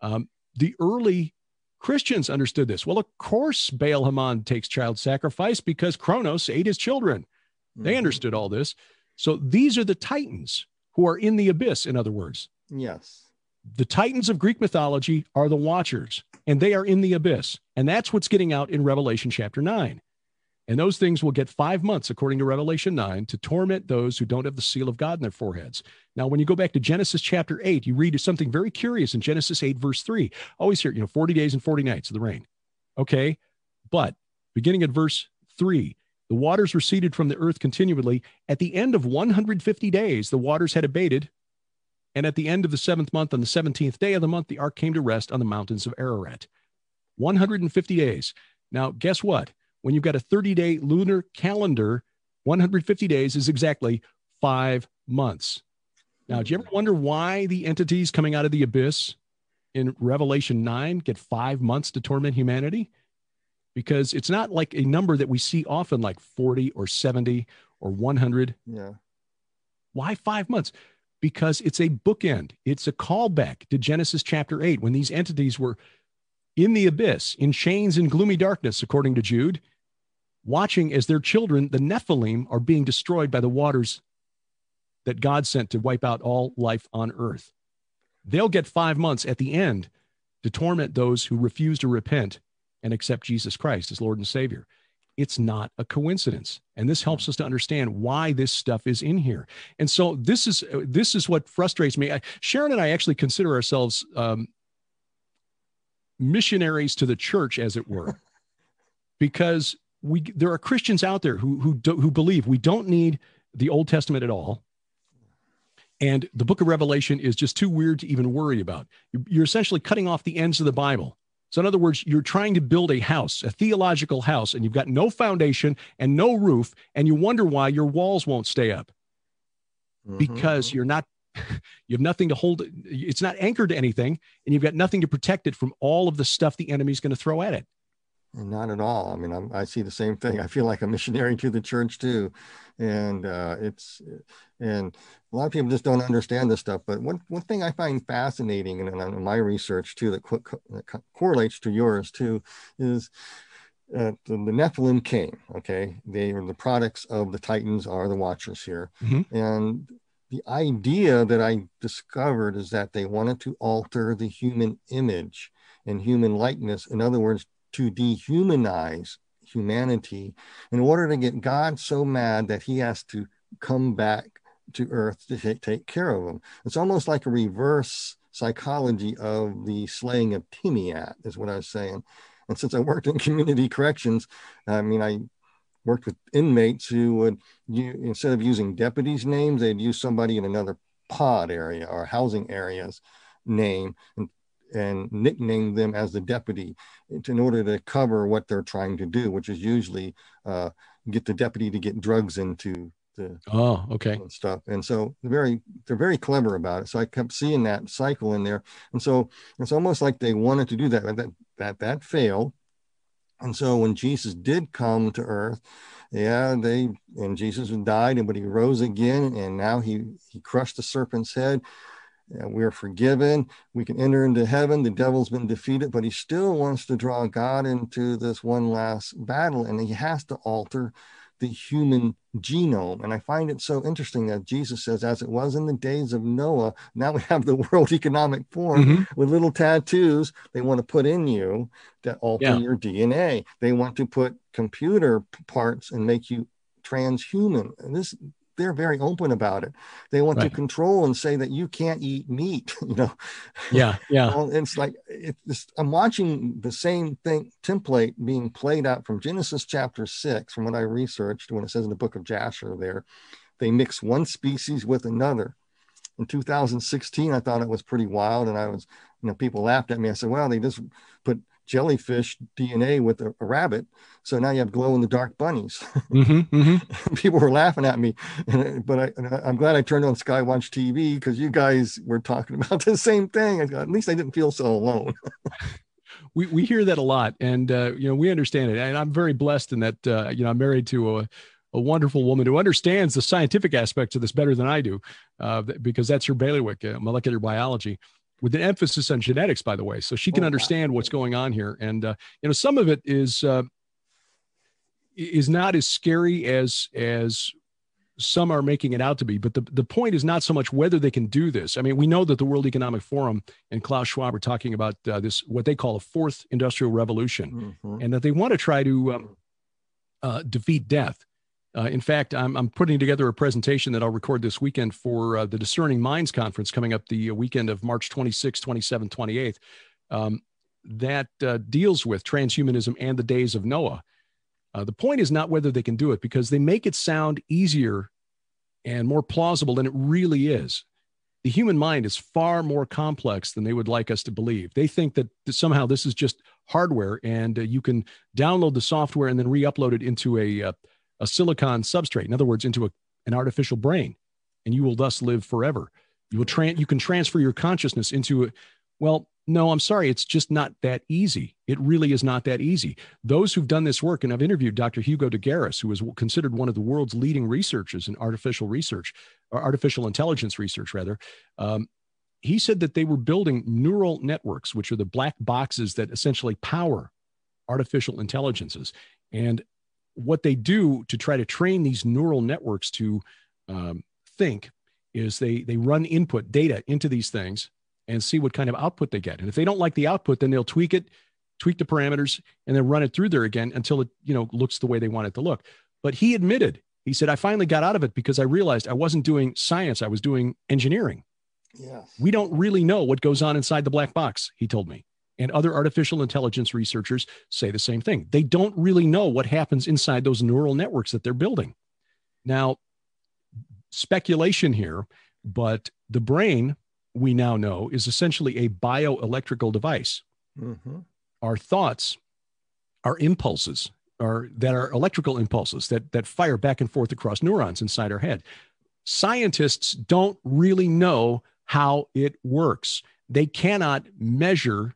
Um, the early Christians understood this. Well, of course, Baal Hamon takes child sacrifice because Kronos ate his children. Mm-hmm. They understood all this. So these are the Titans who are in the abyss, in other words. Yes. The Titans of Greek mythology are the Watchers, and they are in the abyss. And that's what's getting out in Revelation chapter 9. And those things will get five months, according to Revelation 9, to torment those who don't have the seal of God in their foreheads. Now, when you go back to Genesis chapter 8, you read something very curious in Genesis 8, verse 3. Always hear, you know, 40 days and 40 nights of the rain. Okay. But beginning at verse 3, the waters receded from the earth continually. At the end of 150 days, the waters had abated And at the end of the seventh month, on the 17th day of the month, the ark came to rest on the mountains of Ararat. 150 days. Now, guess what? When you've got a 30 day lunar calendar, 150 days is exactly five months. Now, do you ever wonder why the entities coming out of the abyss in Revelation 9 get five months to torment humanity? Because it's not like a number that we see often, like 40 or 70 or 100. Yeah. Why five months? Because it's a bookend, it's a callback to Genesis chapter 8 when these entities were in the abyss, in chains and gloomy darkness, according to Jude, watching as their children, the Nephilim, are being destroyed by the waters that God sent to wipe out all life on earth. They'll get five months at the end to torment those who refuse to repent and accept Jesus Christ as Lord and Savior. It's not a coincidence, and this helps us to understand why this stuff is in here. And so this is this is what frustrates me. I, Sharon and I actually consider ourselves um, missionaries to the church, as it were, because we there are Christians out there who who do, who believe we don't need the Old Testament at all. And the book of Revelation is just too weird to even worry about. You're essentially cutting off the ends of the Bible. So, in other words, you're trying to build a house, a theological house, and you've got no foundation and no roof, and you wonder why your walls won't stay up mm-hmm. because you're not, you have nothing to hold it. It's not anchored to anything, and you've got nothing to protect it from all of the stuff the enemy's going to throw at it. Not at all. I mean, I'm, i see the same thing. I feel like a missionary to the church too, and uh, it's and a lot of people just don't understand this stuff. But one one thing I find fascinating, and in my research too, that, co- that co- correlates to yours too, is uh, the, the, Nephilim came. Okay, they are the products of the Titans, are the Watchers here, mm-hmm. and the idea that I discovered is that they wanted to alter the human image and human likeness. In other words, to dehumanize humanity in order to get God so mad that he has to come back to earth to take, take care of them. It's almost like a reverse psychology of the slaying of Tiamat, is what I was saying. And since I worked in community corrections, I mean, I worked with inmates who would, you, instead of using deputies' names, they'd use somebody in another pod area or housing areas name and and nickname them as the deputy in order to cover what they're trying to do, which is usually uh, get the deputy to get drugs into the oh okay and stuff. And so they're very they're very clever about it. So I kept seeing that cycle in there, and so it's almost like they wanted to do that, but that that that failed. And so when Jesus did come to earth, yeah, they and Jesus died, and but he rose again, and now he he crushed the serpent's head we're forgiven. We can enter into heaven. The devil's been defeated, but he still wants to draw God into this one last battle, and he has to alter the human genome. And I find it so interesting that Jesus says, as it was in the days of Noah, now we have the World Economic Forum mm-hmm. with little tattoos they want to put in you that alter yeah. your DNA. They want to put computer parts and make you transhuman. And this they're very open about it. They want right. to control and say that you can't eat meat. You know. Yeah, yeah. well, it's like it's. I'm watching the same thing template being played out from Genesis chapter six, from what I researched when it says in the book of Jasher. There, they mix one species with another. In 2016, I thought it was pretty wild, and I was, you know, people laughed at me. I said, "Well, they just put jellyfish DNA with a, a, rabbit. So now you have glow in the dark bunnies. Mm-hmm, mm-hmm. People were laughing at me, but I, am glad I turned on Skywatch TV because you guys were talking about the same thing. At least I didn't feel so alone. we, we hear that a lot and, uh, you know, we understand it. And I'm very blessed in that, uh, you know, I'm married to a, a wonderful woman who understands the scientific aspects of this better than I do, uh, because that's her bailiwick, uh, molecular biology with an emphasis on genetics, by the way, so she can oh, understand what's going on here. And uh, you know, some of it is uh, is not as scary as as some are making it out to be. But the, the point is not so much whether they can do this. I mean, we know that the World Economic Forum and Klaus Schwab are talking about uh, this, what they call a fourth industrial revolution, mm-hmm. and that they want to try to um, uh, defeat death. Uh, in fact, I'm, I'm, putting together a presentation that I'll record this weekend for uh, the Discerning Minds Conference coming up the uh, weekend of March 26, 27, 28, um, that uh, deals with transhumanism and the days of Noah. Uh, the point is not whether they can do it because they make it sound easier and more plausible than it really is. the human mind is far more complex than they would like us to believe. They think that somehow this is just hardware and uh, you can download the software and then re-upload it into a, a silicon substrate. In other words, into a, an artificial brain, and you will thus live forever. You will tra- you can transfer your consciousness into a, well, no, I'm sorry, it's just not that easy. It really is not that easy. Those who've done this work, and I've interviewed Dr. Hugo de Garis, who is considered one of the world's leading researchers in artificial research, or artificial intelligence research, rather. Um, he said that they were building neural networks, which are the black boxes that essentially power artificial intelligences. And what they do to try to train these neural networks to um, think is they they run input data into these things and see what kind of output they get. And if they don't like the output, then they'll tweak it, tweak the parameters, and then run it through there again until it you know looks the way they want it to look. But he admitted he said I finally got out of it because I realized I wasn't doing science, I was doing engineering. yeah We don't really know what goes on inside the black box, he told me. And other artificial intelligence researchers say the same thing. They don't really know what happens inside those neural networks that they're building. Now, speculation here, but the brain, we now know, is essentially a bioelectrical device. Mm-hmm. Our thoughts, our impulses, are that are electrical impulses that that fire back and forth across neurons inside our head. Scientists don't really know how it works. They cannot measure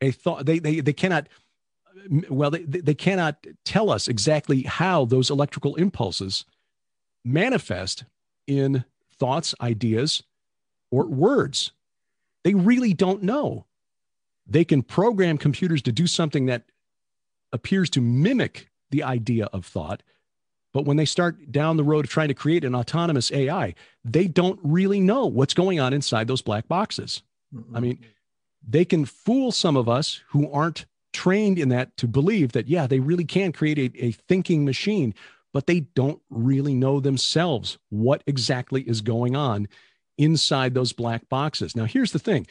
a thought. They they they cannot. Well, they they cannot tell us exactly how those electrical impulses manifest in thoughts, ideas, or words. They really don't know. They can program computers to do something that appears to mimic the idea of thought. But when they start down the road of trying to create an autonomous AI, they don't really know what's going on inside those black boxes. Mm-hmm. I mean, they can fool some of us who aren't trained in that to believe that, yeah, they really can create a, a thinking machine, but they don't really know themselves what exactly is going on inside those black boxes. Now, here's the thing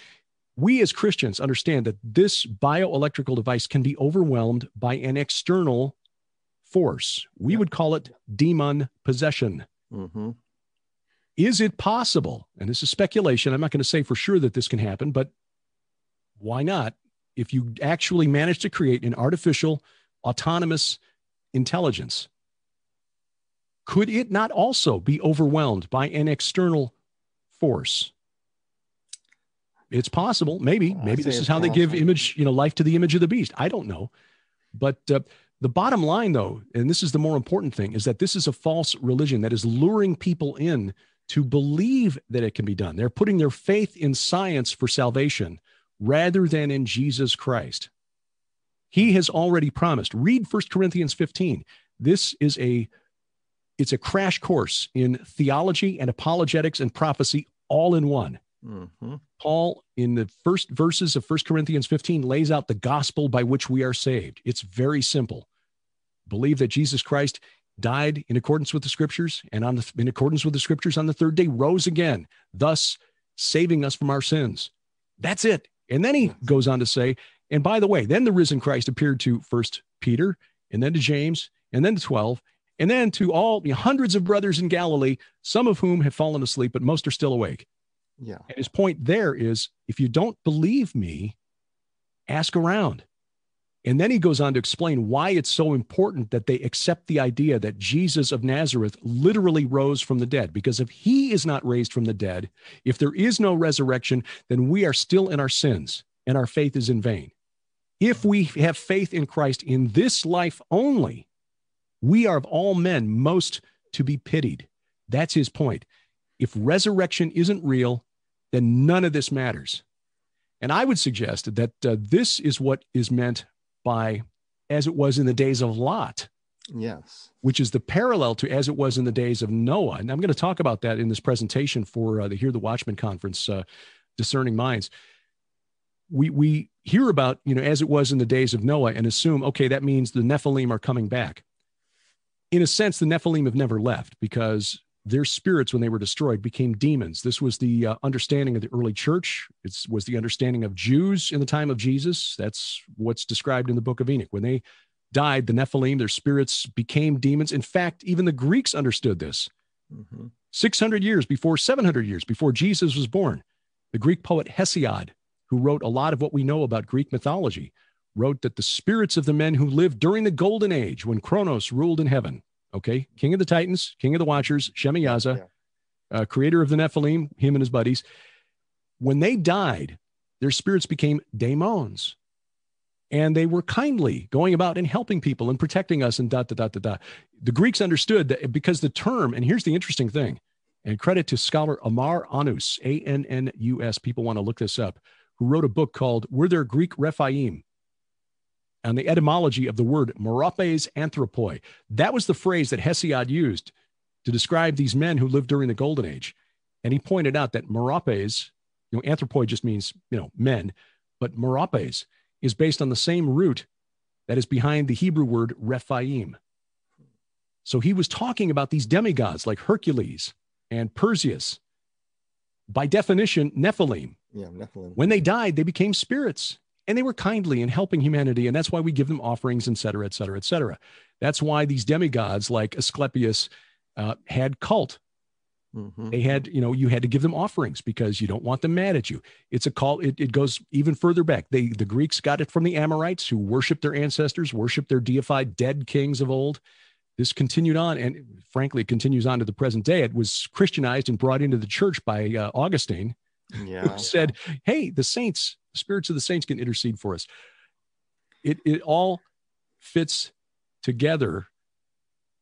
we as Christians understand that this bioelectrical device can be overwhelmed by an external force. We would call it demon possession. Mm-hmm. Is it possible? And this is speculation. I'm not going to say for sure that this can happen, but why not? If you actually manage to create an artificial, autonomous intelligence, could it not also be overwhelmed by an external force? it's possible. Maybe, maybe this is how possible. they give image, you know, life to the image of the beast. I don't know. But uh, the bottom line, though, and this is the more important thing, is that this is a false religion that is luring people in to believe that it can be done. They're putting their faith in science for salvation rather than in Jesus Christ. He has already promised. Read 1 Corinthians 15. This is a it's a crash course in theology and apologetics and prophecy all in one. Mm-hmm. Paul, in the first verses of 1 Corinthians 15, lays out the gospel by which we are saved. It's very simple. Believe that Jesus Christ died in accordance with the scriptures and on the, in accordance with the scriptures on the third day rose again, thus saving us from our sins. That's it. And then he goes on to say, and by the way, then the risen Christ appeared to first Peter and then to James and then to 12 and then to all you know, hundreds of brothers in Galilee, some of whom have fallen asleep, but most are still awake. Yeah. And his point there is if you don't believe me, ask around. And then he goes on to explain why it's so important that they accept the idea that Jesus of Nazareth literally rose from the dead. Because if he is not raised from the dead, if there is no resurrection, then we are still in our sins and our faith is in vain. If we have faith in Christ in this life only, we are of all men most to be pitied. That's his point. If resurrection isn't real, then none of this matters. And I would suggest that uh, this is what is meant by as it was in the days of Lot. Yes. Which is the parallel to as it was in the days of Noah. And I'm going to talk about that in this presentation for uh, the Hear the Watchman conference, uh, Discerning Minds. We, we hear about, you know, as it was in the days of Noah and assume, okay, that means the Nephilim are coming back. In a sense, the Nephilim have never left because their spirits, when they were destroyed, became demons. This was the uh, understanding of the early church. It was the understanding of Jews in the time of Jesus. That's what's described in the book of Enoch. When they died, the Nephilim, their spirits became demons. In fact, even the Greeks understood this. Mhm. 600 years before, 700 years before Jesus was born. The Greek poet Hesiod, who wrote a lot of what we know about Greek mythology, wrote that the spirits of the men who lived during the golden age when Kronos ruled in heaven, okay, king of the Titans, king of the Watchers, Shemiyaza, uh, creator of the Nephilim, him and his buddies, when they died, their spirits became daemons. And they were kindly going about and helping people and protecting us and dot, dot, dot, dot, dot. The Greeks understood that because the term, and here's the interesting thing, and credit to scholar Amar Annus, A N N U S, people want to look this up, who wrote a book called Were There Greek Rephaim? And the etymology of the word meropes anthropoi. That was the phrase that Hesiod used to describe these men who lived during the Golden Age. And he pointed out that meropes, you know, anthropoi just means, you know, men, but meropes is based on the same root that is behind the Hebrew word Rephaim. So he was talking about these demigods like Hercules and Perseus. By definition, Nephilim. Yeah, Nephilim. When they died, they became spirits and they were kindly in helping humanity. And that's why we give them offerings, et cetera, et cetera, et cetera. That's why these demigods like Asclepius uh, had cult. Mhm. They had, you know, you had to give them offerings because you don't want them mad at you. It's a call. It, it goes even further back. They, the Greeks got it from the Amorites who worshiped their ancestors, worshiped their deified dead kings of old. This continued on, and frankly, it continues on to the present day. It was Christianized and brought into the church by uh, Augustine, Yeah. who said, "Hey, the saints, spirits of the saints can intercede for us." It it all fits together.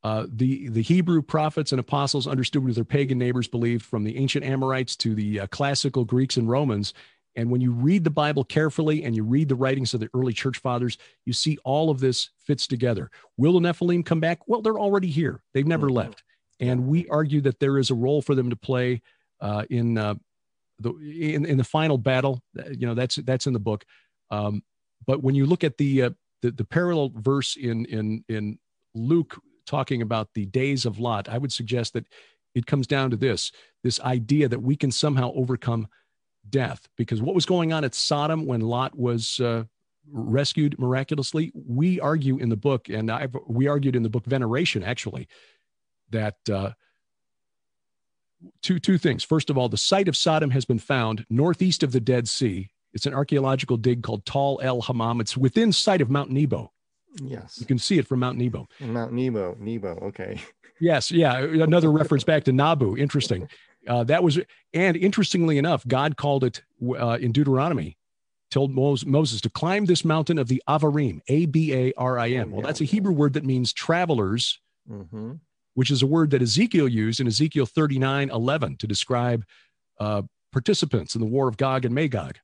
Uh, the the Hebrew prophets and apostles understood what their pagan neighbors believed, from the ancient Amorites to the uh, classical Greeks and Romans. And when you read the Bible carefully and you read the writings of the early church fathers, you see all of this fits together. Will the Nephilim come back? Well, they're already here. They've never Mhm. left, and we argue that there is a role for them to play uh, in uh, the in, in the final battle. You know, that's that's in the book. Um, but when you look at the, uh, the the parallel verse in in in Luke talking about the days of Lot, I would suggest that it comes down to this this idea that we can somehow overcome death because what was going on at Sodom when Lot was uh, rescued miraculously we argue in the book and I we argued in the book Veneration actually that uh, two two things first of all the site of Sodom has been found northeast of the Dead Sea it's an archaeological dig called Tal El Hammam it's within sight of Mount Nebo Yes. you can see it from Mount Nebo Mount Nebo. Nebo. Okay. Yes, yeah, another reference back to Nabu. Interesting. Uh, that was, and interestingly enough, God called it uh, in Deuteronomy, told Mos- Moses to climb this mountain of the Avarim, A B A R I M. Well, that's a Hebrew word that means travelers, hmm which is a word that Ezekiel used in Ezekiel 39 11 to describe uh, participants in the war of Gog and Magog.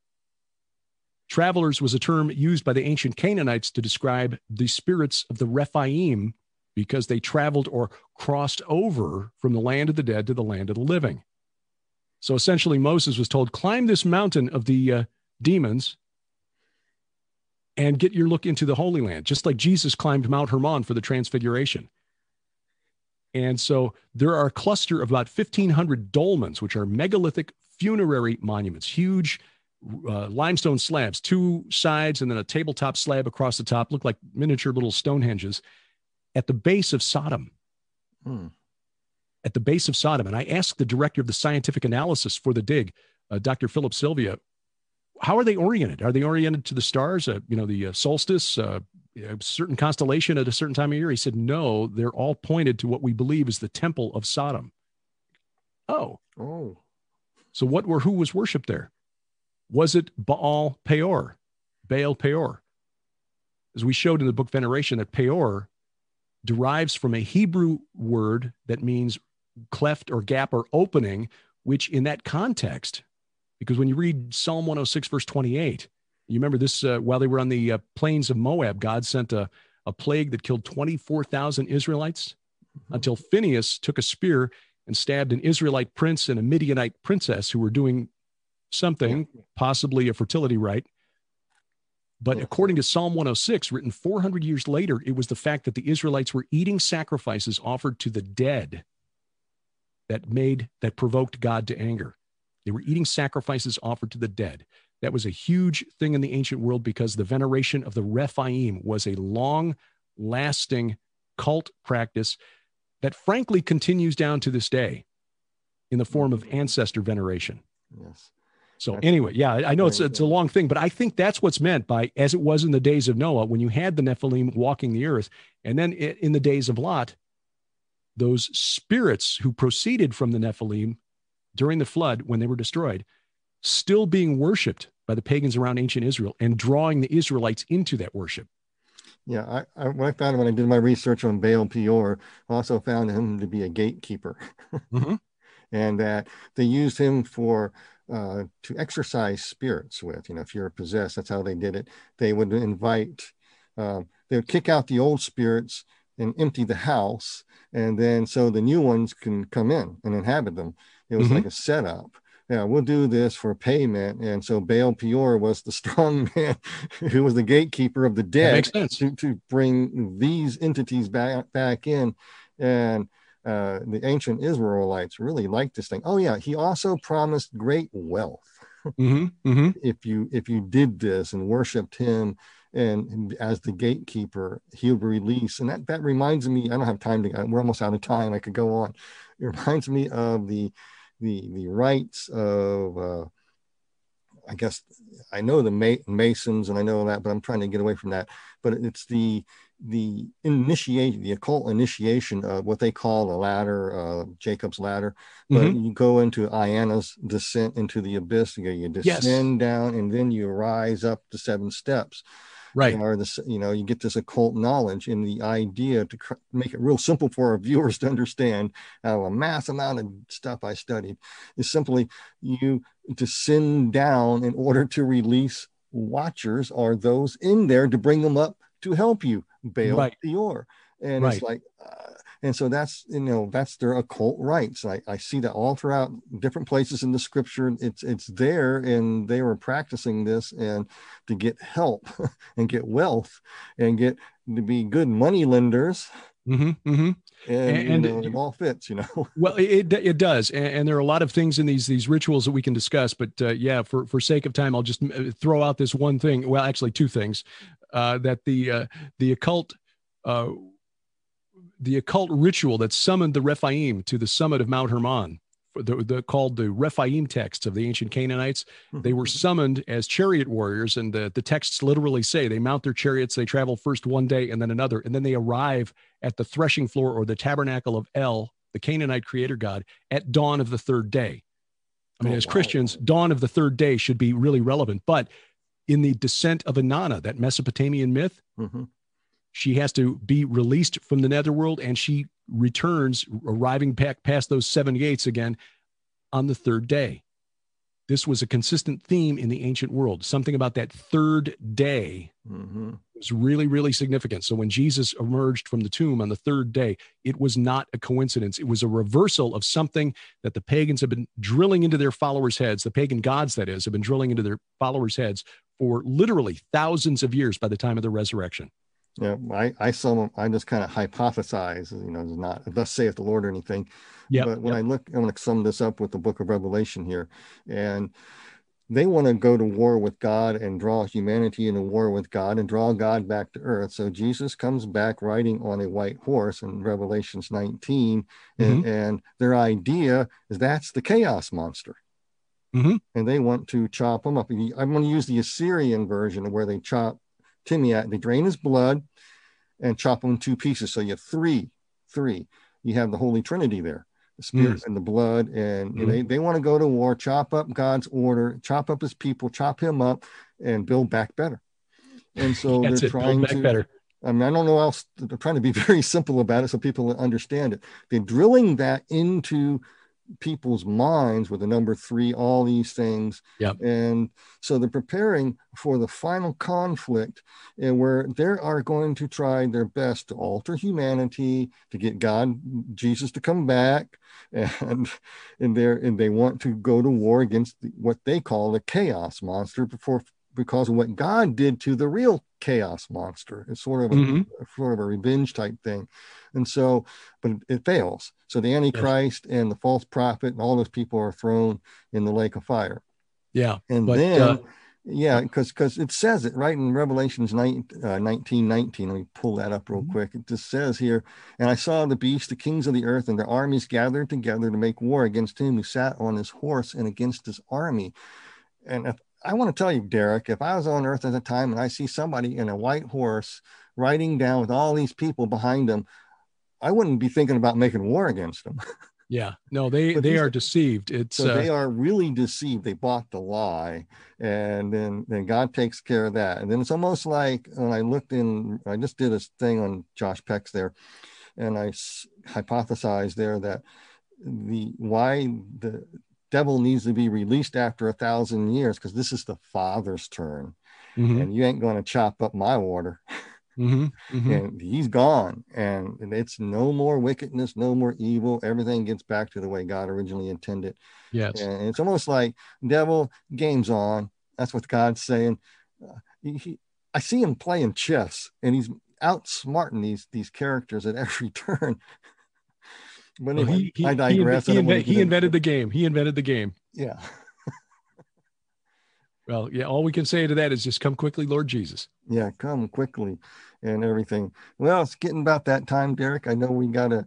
Travelers was a term used by the ancient Canaanites to describe the spirits of the Rephaim because they traveled or crossed over from the land of the dead to the land of the living. So essentially, Moses was told, climb this mountain of the uh, demons and get your look into the Holy Land, just like Jesus climbed Mount Hermon for the Transfiguration. And so there are a cluster of about 1,500 dolmens, which are megalithic funerary monuments, huge uh, limestone slabs, two sides, and then a tabletop slab across the top, look like miniature little Stonehenges at the base of Sodom. Hmm. At the base of Sodom. And I asked the director of the scientific analysis for the dig, uh, Dr. Phillip Silvia, how are they oriented? Are they oriented to the stars, uh, you know, the uh, solstice, a certain constellation at a certain time of year? He said, no, they're all pointed to what we believe is the temple of Sodom. Oh, Oh. so what were who was worshipped there? Was it Baal Peor, Baal Peor? As we showed in the book Veneration, that Peor derives from a Hebrew word that means cleft or gap or opening, which in that context, because when you read Psalm 106, verse 28, you remember this uh, while they were on the uh, plains of Moab, God sent a, a plague that killed 24,000 Israelites until Phineas took a spear and stabbed an Israelite prince and a Midianite princess who were doing something, possibly a fertility rite. But according to Psalm 106, written 400 years later, it was the fact that the Israelites were eating sacrifices offered to the dead that made that provoked God to anger. They were eating sacrifices offered to the dead. That was a huge thing in the ancient world because the veneration of the Rephaim was a long lasting cult practice that frankly continues down to this day in the form of ancestor veneration. Yes. So anyway, yeah, I know it's it's a long thing, but I think that's what's meant by as it was in the days of Noah when you had the Nephilim walking the earth, and then in the days of Lot, those spirits who proceeded from the Nephilim during the flood when they were destroyed, still being worshipped by the pagans around ancient Israel and drawing the Israelites into that worship. Yeah, I, I, what I found when I did my research on Baal Peor, I also found him to be a gatekeeper, mm-hmm. and that they used him for uh, to exercise spirits with. You know, if you're possessed, that's how they did it. They would invite, uh, they would kick out the old spirits and empty the house, and then so the new ones can come in and inhabit them. It was mm-hmm. like a setup. Yeah, we'll do this for payment. And so Baal Peor was the strong man who was the gatekeeper of the dead to, to bring these entities back back in. And uh, the ancient Israelites really liked this thing. Oh yeah, he also promised great wealth mm-hmm, mm-hmm. if you if you did this and worshipped him and as the gatekeeper, he'll release. And that that reminds me. I don't have time to. We're almost out of time. I could go on. It reminds me of the the the rites of. Uh, I guess I know the Masons and I know that, but I'm trying to get away from that. But it's the the initiation, the occult initiation of what they call a ladder, uh, Jacob's ladder. But mm-hmm. you go into Inanna's descent into the abyss. You, you descend yes. down, and then you rise up the seven steps. Right. Or this, you know you get this occult knowledge, and the idea to cr- make it real simple for our viewers to understand out of a mass amount of stuff I studied is simply you descend down in order to release watchers or those in there to bring them up to help you Baal right. Peor. And right. it's like, uh, and so that's you know that's their occult rites. I, I see that all throughout different places in the scripture. It's it's there, and they were practicing this and to get help and get wealth and get to be good money lenders. Mm-hmm, mm-hmm. And, and you know, it all fits, you know. well, it it does, and, and, there are a lot of things in these these rituals that we can discuss. But uh, yeah, for for sake of time, I'll just uh, throw out this one thing. Well, actually, two things uh, that the uh, the occult uh, the occult ritual that summoned the Rephaim to the summit of Mount Hermon, the, the, called the Rephaim texts of the ancient Canaanites. Mm-hmm. They were summoned as chariot warriors, and the, the texts literally say they mount their chariots, they travel first one day and then another, and then they arrive at the threshing floor or the tabernacle of El, the Canaanite creator god, at dawn of the third day. I mean, oh, as wow. Christians, dawn of the third day should be really relevant, but in the descent of Inanna, that Mesopotamian myth, mm-hmm. She has to be released from the netherworld and she returns, arriving back past those seven gates again on the third day. This was a consistent theme in the ancient world. Something about that third day mm-hmm. was really, really significant. So when Jesus emerged from the tomb on the third day, it was not a coincidence. It was a reversal of something that the pagans have been drilling into their followers' heads, the pagan gods, that is, have been drilling into their followers' heads for literally thousands of years by the time of the resurrection. Yeah, I, I some I just kind of hypothesize, you know, it's not thus saith the Lord or anything. Yeah. But when yep. I look, I want to sum this up with the book of Revelation here. And they want to go to war with God and draw humanity into war with God and draw God back to earth. So Jesus comes back riding on a white horse in Revelations 19. And, mm-hmm. and their idea is that's the chaos monster. Mm-hmm. And they want to chop him up. I'm going to use the Assyrian version where they chop Tiamat, they drain his blood and chop him in two pieces. So you have three, three. You have the Holy Trinity there the spirit mm. and the blood and mm. they, they want to go to war chop up god's order chop up his people chop him up and build back better and so they're it, trying to better. I mean, I don't know else. They're trying to be very simple about it so people understand it. They're drilling that into people's minds with the number three, all these things. Yep. And so they're preparing for the final conflict and where they are going to try their best to alter humanity, to get God, Jesus to come back. And and they and they want to go to war against the, what they call the chaos monster before because of what God did to the real chaos monster. It's sort of a, mm-hmm. sort of a revenge type thing. And so, but it fails. So the Antichrist yes. and the false prophet and all those people are thrown in the lake of fire. Yeah. And but, then uh, Yeah, because because it says it right in Revelations 9, uh, 19, 19. Let me pull that up real Mhm. quick. It just says here, and I saw the beast, the kings of the earth, and their armies gathered together to make war against him who sat on his horse and against his army. And if, I want to tell you, Derek, if I was on earth at the time and I see somebody in a white horse riding down with all these people behind them, I wouldn't be thinking about making war against them. Yeah. No, they they are deceived. It's So uh, they are really deceived. They bought the lie, and then then God takes care of that. And then it's almost like when I looked in, I just did a thing on Josh Peck's there, and I s- hypothesized there that the why the devil needs to be released after a thousand years because this is the Father's turn, mhm, and you ain't going to chop up my water mhm, mhm. and he's gone and it's no more wickedness no more evil everything gets back to the way god originally intended yes. and it's almost like devil games on that's what god's saying Uh, he, he- i see him playing chess and he's outsmarting these these characters at every turn but Well, anyway, he, he, i digress he, don't wanna inve- get he invented the game. He invented the game. yeah Well, yeah. All we can say to that is just come quickly, Lord Jesus. yeah come quickly and everything well it's getting about that time derek i know we gotta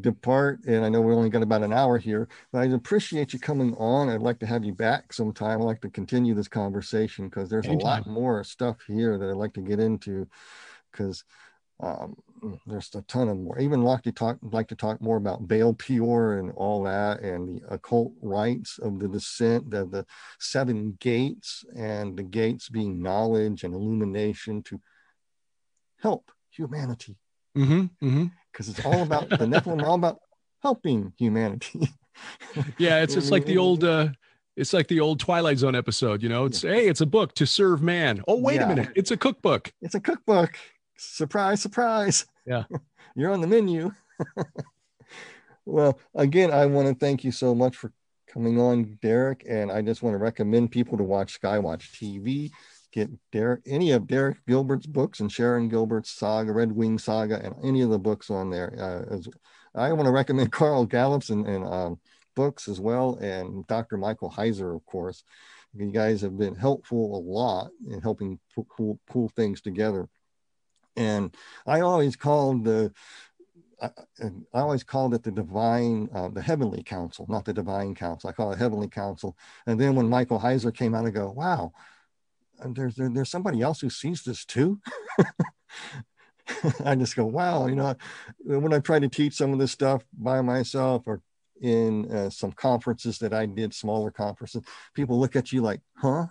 depart and i know we only got about an hour here but i appreciate you coming on i'd like to have you back sometime i'd like to continue this conversation because there's a lot more stuff here that i'd like to get into because um, there's a ton of more even like to talk like to talk more about Baal Peor and all that and the occult rites of the descent of the seven gates and the gates being knowledge and illumination to help humanity hmm hmm because it's all about the Nephilim all about helping humanity. Yeah. It's it's like the old. uh it's like the old Twilight Zone episode, you know. It's hey, it's a book to serve man. Oh, wait Yeah. a minute, it's a cookbook. It's a cookbook. Surprise, surprise. Yeah. You're on the menu. well, again, I want to thank you so much for coming on, Derek. And I just want to recommend people to watch Skywatch TV. Get Derek any of Derek Gilbert's books and Sharon Gilbert's saga, Redwing Saga, and any of the books on there. Uh, as, I want to recommend Carl Gallups' and, and um, books as well, and Dr. Michael Heiser, of course. You guys have been helpful a lot in helping pull, pull, pull things together. And I always called the I, I always called it the divine, uh, the heavenly council, not the divine council. I call it heavenly council. And then when Michael Heiser came out, I go, wow, uh, there's there, there's somebody else who sees this too. I just go, wow, you know, when I try to teach some of this stuff by myself or in uh, some conferences that I did, smaller conferences, people look at you like, huh?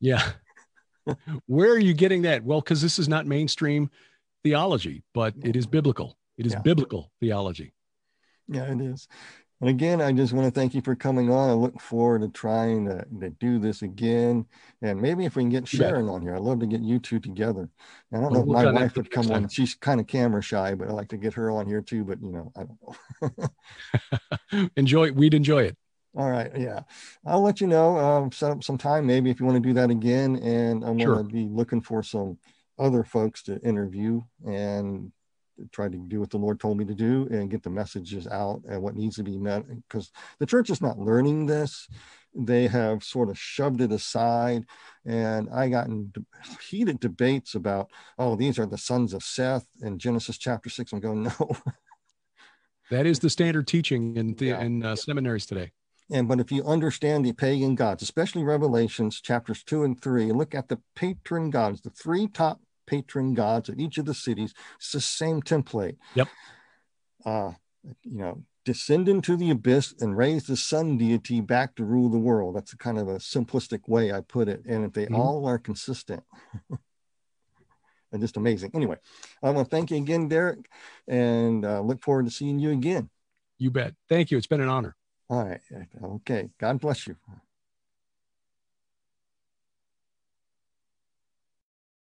Yeah. Where are you getting that? Well, because this is not mainstream theology, but it is biblical. It is Yeah. biblical theology. Yeah, it is. And again, I just want to thank you for coming on. I look forward to trying to, to do this again. And maybe if we can get Sharon on here, I'd love to get you two together. I don't We'll know if my wife would come on. She's kind of camera shy, but I'd like to get her on here too. But, you know, I don't know. enjoy. We'd enjoy it. All right. Yeah. I'll let you know. Um, set up some time maybe if you want to do that again. And I'm Sure. going to be looking for some other folks to interview and try to do what the Lord told me to do and get the messages out and what needs to be met. Because the church is not learning this. They have sort of shoved it aside. And I got in heated debates about, oh, these are the sons of Seth in Genesis chapter six. I'm going, no. That is the standard teaching in the, Yeah. in uh, seminaries today. And but if you understand the pagan gods, especially Revelations chapters two and three, and look at the patron gods, the three top patron gods of each of the cities, it's the same template. Yep. Uh, you know, descend into the abyss and raise the sun deity back to rule the world. That's kind of a simplistic way I put it. And if they Mhm. all are consistent. and just amazing. Anyway, I want to thank you again, Derek, and uh, look forward to seeing you again. You bet. Thank you. It's been an honor. All right. Okay. God bless you.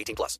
18 plus.